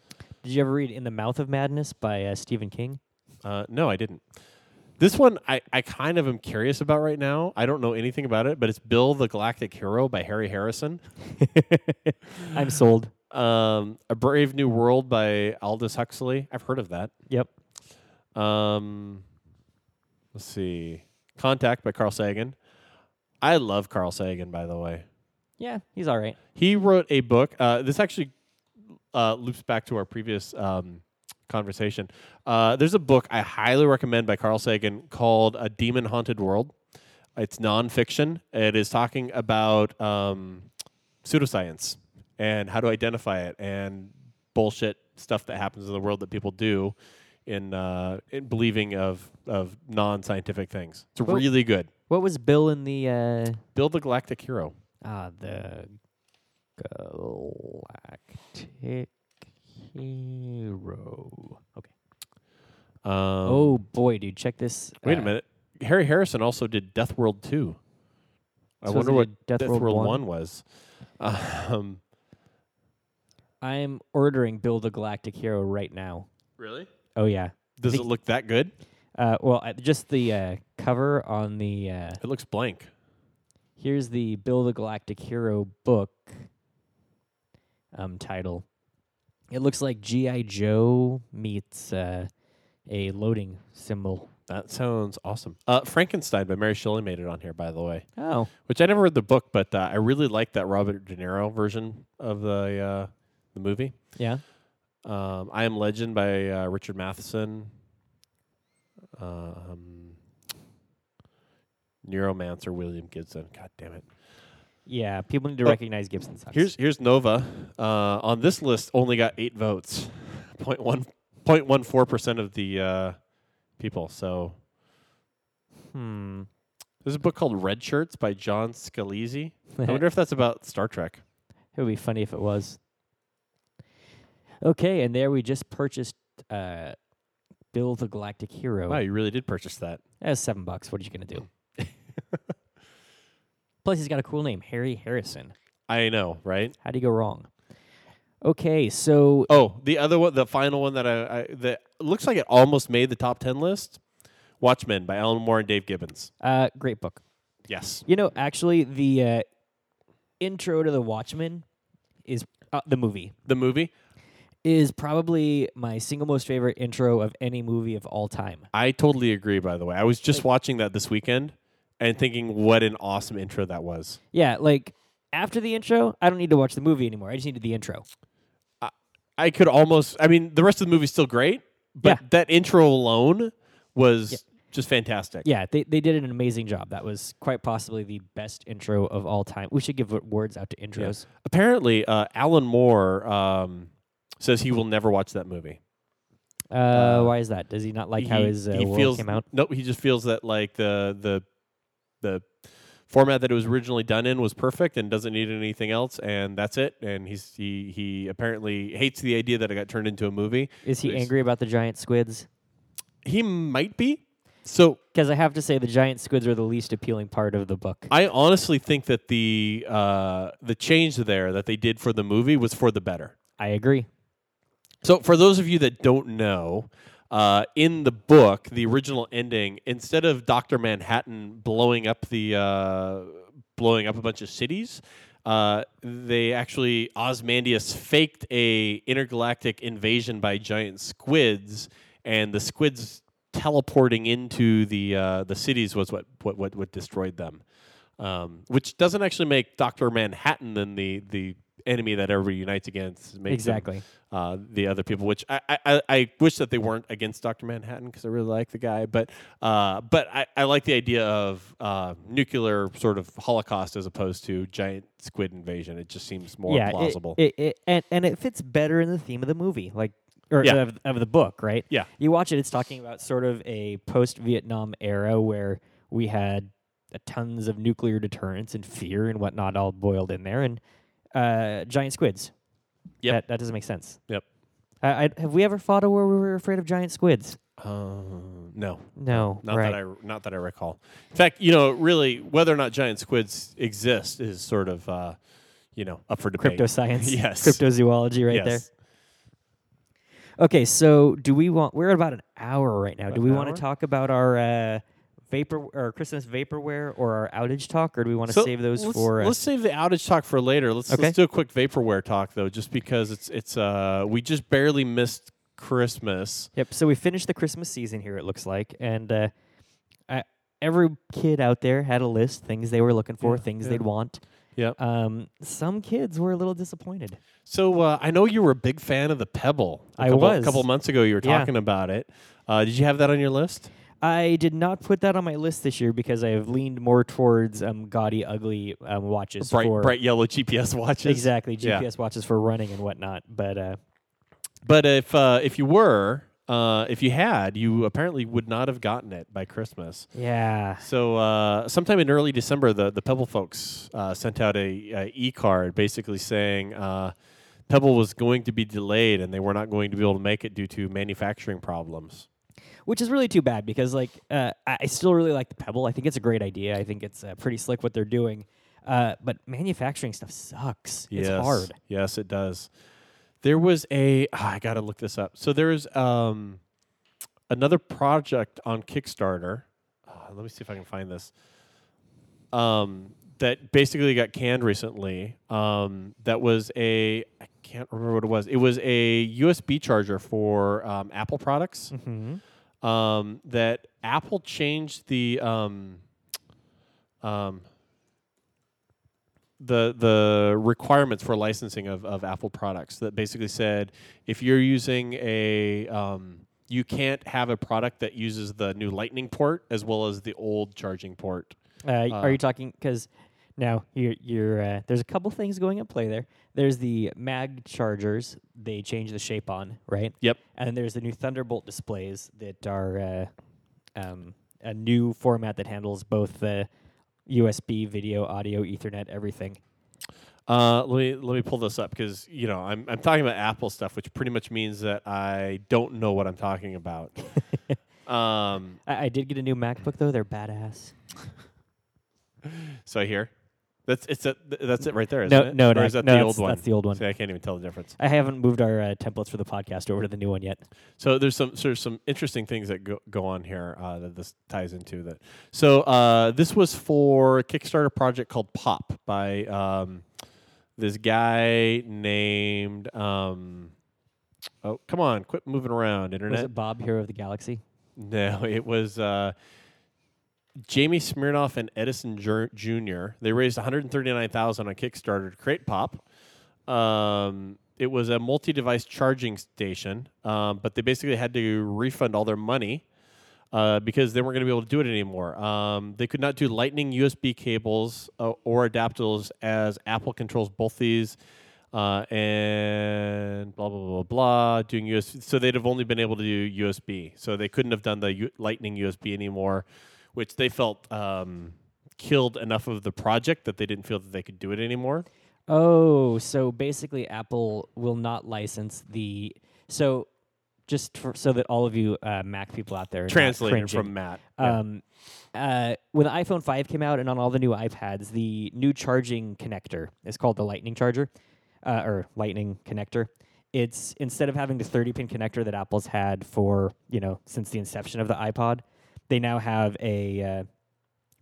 Did you ever read "In the Mouth of Madness" by uh, Stephen King? Uh, no, I didn't. This one I, I kind of am curious about right now. I don't know anything about it, but it's Bill the Galactic Hero by Harry Harrison. [LAUGHS] I'm sold. Um, A Brave New World by Aldous Huxley. I've heard of that. Yep. Um, let's see. Contact by Carl Sagan. I love Carl Sagan, by the way. Yeah, he's all right. He wrote a book. Uh, this actually uh, loops back to our previous um, conversation. Uh, there's a book I highly recommend by Carl Sagan called A Demon Haunted World. It's nonfiction. It is talking about um, pseudoscience and how to identify it and bullshit stuff that happens in the world that people do in, uh, in believing of, of non scientific things. It's Well- really good. What was Bill in the uh, Build the Galactic Hero. Ah the Galactic Hero? Okay. Um, oh boy, dude, check this. Wait a uh, minute. Harry Harrison also did Death World 2. I So wonder what did Death Death, World World, 1? 1 was. Um, I'm ordering Bill the Galactic Hero right now. really? Oh yeah. Does it look that good? Uh, well, uh, just the uh, cover on the uh, It looks blank. Here's the Bill the Galactic Hero book um, title. It looks like GI Joe meets uh, a loading symbol. That sounds awesome. Uh, Frankenstein by Mary Shelley made it on here, by the way. Oh, Which I never read the book, but uh, I really like that Robert De Niro version of the uh, the movie. yeah. Um, I Am Legend by uh, Richard Matheson. Um, Neuromancer William Gibson. God damn it. Yeah, people need to Oh, recognize Gibson sucks. Here's here's Nova. Uh, on this list, only got eight votes, [LAUGHS] point one point one four percent of the uh, people. So hmm. there's a book called Red Shirts by John Scalzi. I wonder if that's about Star Trek. [LAUGHS] It would be funny if it was. Okay, and there we just purchased uh, Bill the Galactic Hero. Wow, you really did purchase that. That's seven bucks. What are you gonna do? Plus, he's got a cool name, Harry Harrison. I know, right? How do you go wrong? Okay, so Oh, the other one, the final one that I, I that looks like it almost made the top ten list. Watchmen by Alan Moore and Dave Gibbons. uh, great book. Yes. You know, actually, the uh, intro to the Watchmen is uh, the movie The movie. is probably my single most favorite intro of any movie of all time. I totally agree. By the way, I was just watching that this weekend and thinking what an awesome intro that was. Yeah, like after the intro, I don't need to watch the movie anymore. I just needed the intro. I could almost. I mean, the rest of the movie's still great, but Yeah. that intro alone was Yeah. just fantastic. Yeah, they they did an amazing job. That was quite possibly the best intro of all time. We should give words out to intros. Apparently, uh, Alan Moore um, says he will never watch that movie. Uh, Uh, why is that? Does he not like how his uh, he world feels, came out? No, he just feels that like the the the format that it was originally done in was perfect and doesn't need anything else, and that's it. And he's he he apparently hates the idea that it got turned into a movie. Is he angry about the giant squids? He might be. So Because I have to say, the giant squids are the least appealing part of the book. I honestly think that the uh, the change there that they did for the movie was for the better. I agree. So, for those of you that don't know, uh, in the book, the original ending, instead of Doctor Manhattan blowing up the uh, blowing up a bunch of cities, uh, they actually Ozymandias faked a intergalactic invasion by giant squids, and the squids teleporting into the uh, the cities was what what what, what destroyed them. Um, which doesn't actually make Doctor Manhattan then the the enemy that everybody unites against. It makes him, Exactly. uh, the other people, which I, I, I- wish that they weren't against Doctor Manhattan because I really like the guy, but uh, but I, I like the idea of uh, nuclear sort of holocaust as opposed to giant squid invasion. It just seems more yeah, plausible. It, it, and and it fits better in the theme of the movie, like or Yeah. of, of the book, right? Yeah. You watch it; it's talking about sort of a post-Vietnam era where we had uh, tons of nuclear deterrence and fear and whatnot all boiled in there, and uh, giant squids. Yep. That that doesn't make sense. Yep. I, I, have we ever fought a war where we were afraid of giant squids? Uh, no, No, not right. that I not that I recall. In fact, you know, really, whether or not giant squids exist is sort of uh, you know up for debate. Cryptoscience, [LAUGHS] Yes. cryptozoology, right there. Okay, so do we want? We're at about an hour right now. About do we want to talk about our uh, vapor or Christmas vaporware or our outage talk, or do we want to So save those let's, for? Uh, let's save the outage talk for later. Let's Okay. let's do a quick vaporware talk though, just because it's it's uh we just barely missed Christmas. yep. So we finished the Christmas season here. It looks like, and uh, I, every kid out there had a list things they were looking for, Yeah, things yeah. they'd want. Yep. Um, some kids were a little disappointed. So uh, I know you were a big fan of the Pebble. A I couple, was. A couple months ago, you were Yeah. talking about it. Uh, did you have that on your list? I did not put that on my list this year because I have leaned more towards um, gaudy, ugly um, watches bright for bright yellow GPS [LAUGHS] watches. exactly Yeah. GPS watches for running and whatnot. But uh, But if uh, if you were uh, if you had, you apparently would not have gotten it by Christmas. yeah, So uh, sometime in early December, the the Pebble folks uh, sent out a, a e card, basically saying uh, Pebble was going to be delayed and they were not going to be able to make it due to manufacturing problems. Which is really too bad because like uh, I still really like the Pebble. I think it's a great idea. I think it's uh, pretty slick what they're doing. Uh, but manufacturing stuff sucks. It's yes. hard. Yes, it does. There was a. ah, I got to look this up. So there is um, another project on Kickstarter. Ah, let me see if I can find this. Um, that basically got canned recently. Um, that was a. I can't remember what it was. It was a USB charger for um, Apple products. Mm-hmm. Um, that Apple changed the um, um, the the requirements for licensing of, of Apple products that basically said if you're using a um, you can't have a product that uses the new Lightning port as well as the old charging port. Uh, Uh, are you talking because now you're you're uh, there's a couple things going at play there. There's the mag chargers they change the shape on, right? Yep. And then there's the new Thunderbolt displays that are uh, um, a new format that handles both the USB, video, audio, Ethernet, everything. Uh, let me let me pull this up because you know I'm I'm talking about Apple stuff, which pretty much means that I don't know what I'm talking about. [LAUGHS] um, I, I did get a new MacBook though; they're badass. [LAUGHS] so here, that's it's a, that's it right there, isn't No, it? no, or no, is that no, the old one? that's the old one. See, I can't even tell the difference. I haven't moved our uh, templates for the podcast over to the new one yet. So there's some there's some interesting things that go, go on here uh, that this ties into. That so uh, this was for a Kickstarter project called Pop by um, this guy named. Um, oh come on, quit moving around, Was internet. it Bob, Hero of the Galaxy? No, it was uh, Jamie Siminoff and Edison Jr. They raised 139,000 on Kickstarter to create Pop. Um, it was a multi-device charging station, um, but they basically had to refund all their money uh, because they weren't going to be able to do it anymore. Um, they could not do Lightning USB cables uh, or adapters as Apple controls both these. Uh, and blah blah blah blah doing USB. So they'd have only been able to do USB. So they couldn't have done the U- Lightning USB anymore, which they felt um, killed enough of the project that they didn't feel that they could do it anymore. Oh, so basically, Apple will not license the. So, just for, so that all of you uh, Mac people out there Translated from Matt. Yeah. Um, uh, when the iPhone 5 came out and on all the new iPads, the new charging connector is called the Lightning charger, uh, or Lightning connector. it's instead of having the 30 pin connector that Apple's had for you know since the inception of the iPod, they now have a uh,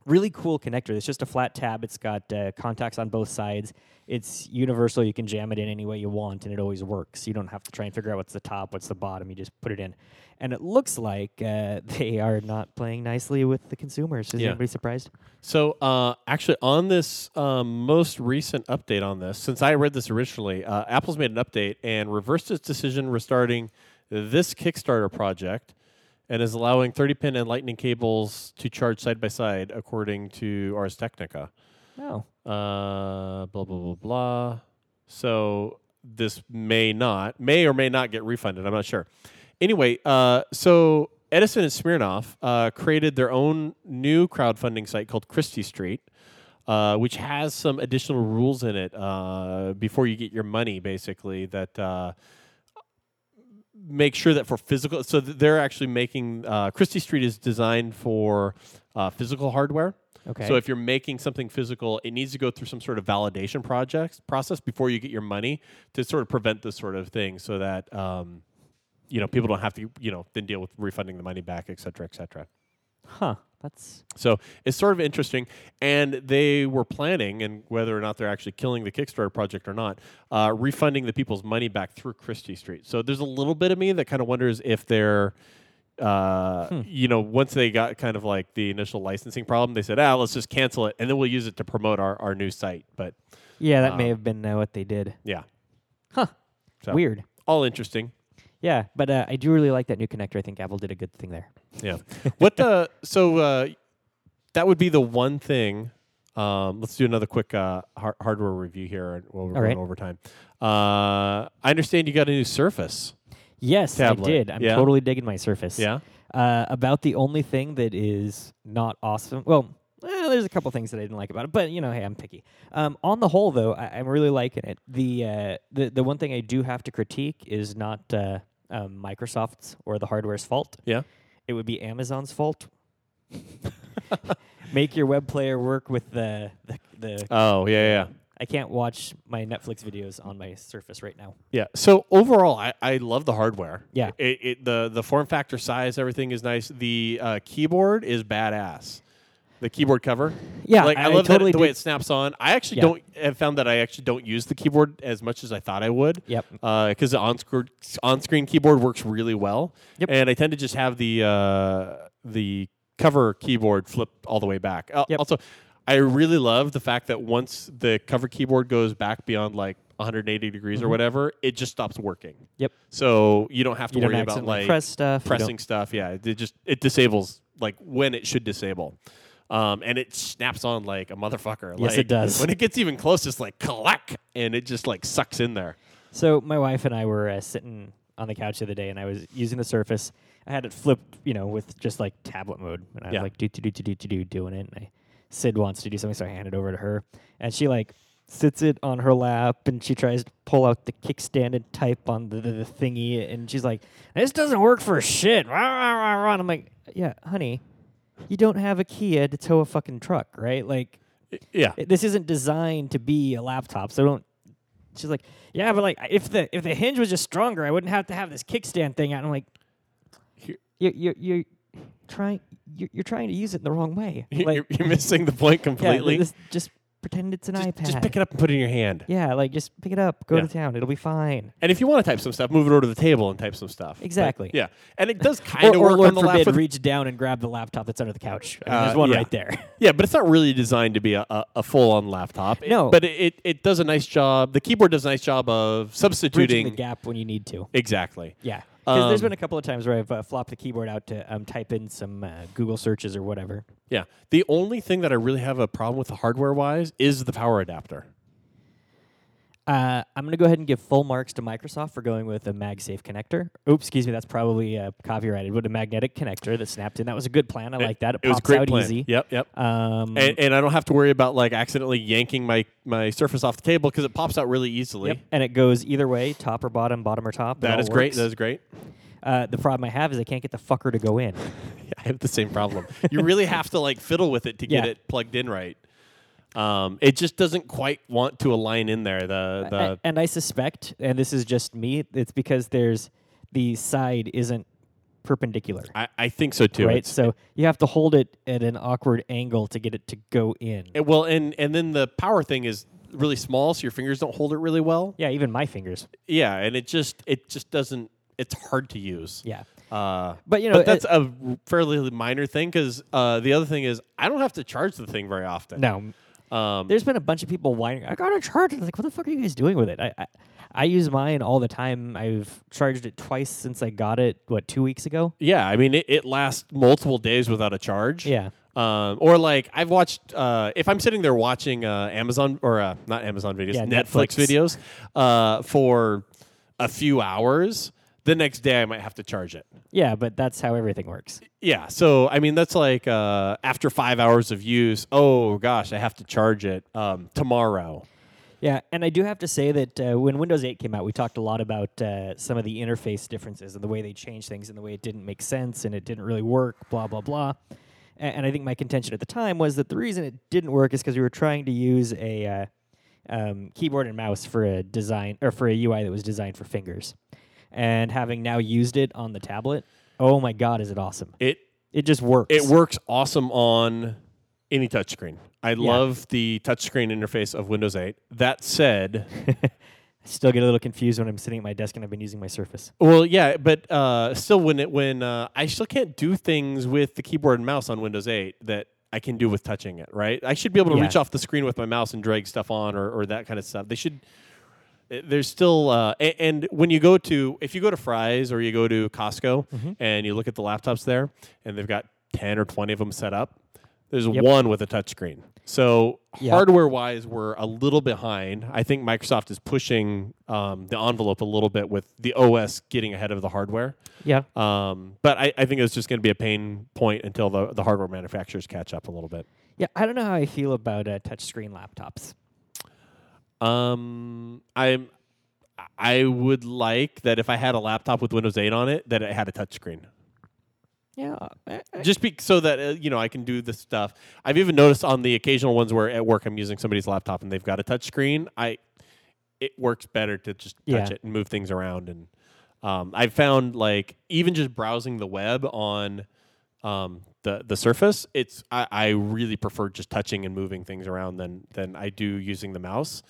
really cool connector. It's just a flat tab. It's got uh, contacts on both sides. It's universal. You can jam it in any way you want, and it always works. You don't have to try and figure out what's the top, what's the bottom. You just put it in, and it looks like uh, [LAUGHS] they are not playing nicely with the consumers. Is Yeah. anybody surprised? So, uh, actually, on this um, most recent update on this, since I read this originally, uh, Apple's made an update and reversed its decision restarting this Kickstarter project and is allowing 30 pin and lightning cables to charge side by side, according to Ars Technica. No. Uh, blah, blah, blah, blah. So, this may not, may or may not get refunded. I'm not sure. Anyway, uh, so Edison and Siminoff uh, created their own new crowdfunding site called Christie Street, uh, which has some additional rules in it uh, before you get your money, basically, that uh, make sure that for physical, so they're actually making, uh, Christie Street is designed for uh, physical hardware. Okay. So if you're making something physical, it needs to go through some sort of validation project process before you get your money to sort of prevent this sort of thing, so that um, you know people don't have to you know then deal with refunding the money back, et cetera, et cetera. Huh. That's So it's sort of interesting, and they were planning, and whether or not they're actually killing the Kickstarter project or not, uh, refunding the people's money back through Christie Street. So there's a little bit of me that kind of wonders if they're, uh, you know, once they got kind of like the initial licensing problem, they said, ah, let's just cancel it, and then we'll use it to promote our, our new site. But yeah. That may Um, have been uh, what they did. yeah, Huh. So- Weird. all interesting. Yeah, but uh, I do really like that new connector. I think Apple did a good thing there. Yeah. what the [LAUGHS] so uh, that would be the one thing. Um, let's do another quick uh, har- hardware review here, and we'll run right. over time. Uh, I understand you got a new Surface. Yes, Tablet. I did. I'm Yeah? totally digging my Surface. Yeah. Uh, about the only thing that is not awesome. Well, eh, there's a couple things that I didn't like about it, but you know, hey, I'm picky. Um, on the whole, though, I, I'm really liking it. The uh, the the one thing I do have to critique is not uh, um, Microsoft's or the hardware's fault. Yeah. It would be Amazon's fault. [LAUGHS] Make your web player work with the the, the Oh yeah, yeah, I can't watch my Netflix videos on my Surface right now. yeah. So overall, I, I love the hardware. Yeah. It, it the the form factor, size, everything is nice. The uh, keyboard is badass. The keyboard cover. Yeah, like I, I love totally that, the way it snaps on. I actually Yeah. don't have found that I actually don't use the keyboard as much as I thought I would. Yep. because the on screen on screen keyboard works really well. Yep. And I tend to just have the uh, the cover keyboard flipped all the way back. Al- Yep. Also, I really love the fact that once the cover keyboard goes back beyond like 180 degrees or whatever, it just stops working. Mm-hmm. Yep. So you don't have to You worry about like press stuff. pressing stuff. Yeah, it just it disables like when it should disable. Um, and it snaps on like a motherfucker. Yes, it does. When it gets even close, it's like clack, and it just like sucks in there. So my wife and I were uh, sitting on the couch the other day, and I was using the Surface. I had it flipped, you know, with just like tablet mode, and I was Yeah. like do do do do do do do doing it. And I, Sid wants to do something, so I hand it over to her, and she like sits it on her lap, and she tries to pull out the kickstand and type on the, the, the thingy, and she's like, "This doesn't work for shit." And I'm like, "Yeah, honey, you don't have a Kia to tow a fucking truck, right? Like." Yeah. this isn't designed to be a laptop, so don't. She's like, yeah, but like if the if the hinge was just stronger, I wouldn't have to have this kickstand thing out. And I'm like, Here- you you you're trying you're, you're trying to use it in the wrong way. Like, you're, you're missing the point [LAUGHS] completely. this- just pretend it's an just, iPad. just pick it up and put it in your hand. Yeah, like just pick it up, go Yeah. to town, it'll be fine. And if you want to type some stuff, move it over to the table and type some stuff. But, Exactly. yeah, and it does [LAUGHS] kind Or, of or work Lord on the forbid, laptop. reach down and grab the laptop that's under the couch. I mean, Uh, there's one yeah. right there. [LAUGHS] Yeah, but it's not really designed to be a, a, a full-on laptop. It- No. but it, it it does a nice job. The keyboard does a nice job of Bridging substituting. the gap when you need to. Exactly. Yeah. Because there's Um, been a couple of times where I've uh, flopped the keyboard out to um, type in some uh, Google searches or whatever. Yeah. The only thing that I really have a problem with the hardware-wise is the power adapter. Uh, I'm going to go ahead and give full marks to Microsoft for going with a MagSafe connector. Oops, excuse me, that's probably uh, copyrighted. With a magnetic connector that snapped in. That was a good plan. I like that. It, It was a pops great out plan. easy. Yep. Yep. Um, and, and I don't have to worry about like accidentally yanking my my Surface off the table because it pops out really easily. yep, and it goes either way, top or bottom, bottom or top. That is great. That is great. Uh, the problem I have is I can't get the fucker to go in. [LAUGHS] I have the same problem. you really have to like fiddle with it to get Yeah. it plugged in right. Um, it just doesn't quite want to align in there. The the A- and I suspect, and this is just me, it's because there's the side isn't perpendicular. I, I think so too. right? It's- So you have to hold it at an awkward angle to get it to go in. it- well, and and then the power thing is really small, so your fingers don't hold it really well. yeah, even my fingers. Yeah, and it just it just doesn't. It's hard to use. Yeah. Uh, But, you know, but that's it- a fairly minor thing because uh, the other thing is I don't have to charge the thing very often. No, Um, there's been a bunch of people whining. I got a charge it. Like, what the fuck are you guys doing with it? I, I I use mine all the time. I've charged it twice since I got it. What two weeks ago? yeah, I mean it, it lasts multiple days without a charge. Yeah. Um, or like I've watched uh, if I'm sitting there watching uh, Amazon or uh, not Amazon videos, Yeah, Netflix, Netflix. videos uh, for a few hours. The next day I might have to charge it. Yeah, but that's how everything works. Yeah, so I mean that's like uh, after five hours of use. Oh gosh, I have to charge it um, tomorrow. Yeah, and I do have to say that uh, when Windows 8 came out, we talked a lot about uh, some of the interface differences and the way they changed things and the way it didn't make sense and it didn't really work, blah, blah, blah. And, I think my contention at the time was that the reason it didn't work is because we were trying to use a uh, um, keyboard and mouse for a design or for a UI that was designed for fingers. And having now used it on the tablet, oh my God, is it awesome! It It just works. it works awesome on any touchscreen. I love the touchscreen interface of Windows 8. That said, [LAUGHS] I still get a little confused when I'm sitting at my desk and I've been using my Surface. well, yeah, but uh, still, when it when uh, I still can't do things with the keyboard and mouse on Windows 8 that I can do with touching it. Right? I should be able to Yeah. reach off the screen with my mouse and drag stuff on or, or that kind of stuff. They should. Eh, There's still, uh, a- and when you go to, if you go to Fry's or you go to Costco Mm-hmm. and you look at the laptops there, and they've got ten or twenty of them set up, there's Yep. one with a touchscreen. So Yeah. hardware wise, we're a little behind. I think Microsoft is pushing um, the envelope a little bit with the OS getting ahead of the hardware. Yeah. Um, but I, I think it's just going to be a pain point until the, the hardware manufacturers catch up a little bit. Yeah, I don't know how I feel about uh, touchscreen laptops. Um, I'm. I would like that if I had a laptop with Windows 8 on it, that it had a touchscreen. Yeah, I- I- Just be, so that uh, you know I can do the stuff. I've even noticed on the occasional ones where at work I'm using somebody's laptop and they've got a touchscreen. I it works better to just touch Yeah. it and move things around. And um, I've found like even just browsing the web on um, the the Surface, it's I, I really prefer just touching and moving things around than than I do using the mouse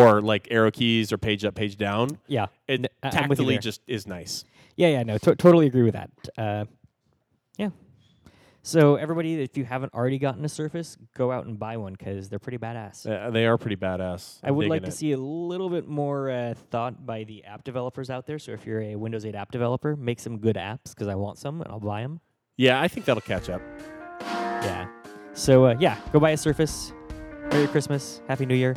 or like arrow keys or page up, page down. yeah, It I- I'm with you tactily there. just is nice. yeah, yeah. No, to- totally agree with that. Uh, yeah. So everybody, if you haven't already gotten a Surface, go out and buy one because they're pretty badass. Uh, they are pretty badass. I I'm would like to it. see a little bit more uh, thought by the app developers out there. So if you're a Windows 8 app developer, make some good apps because I want some and I'll buy them. Yeah, I think that'll catch up. Yeah. So uh, yeah, go buy a Surface. Merry Christmas, Happy New Year.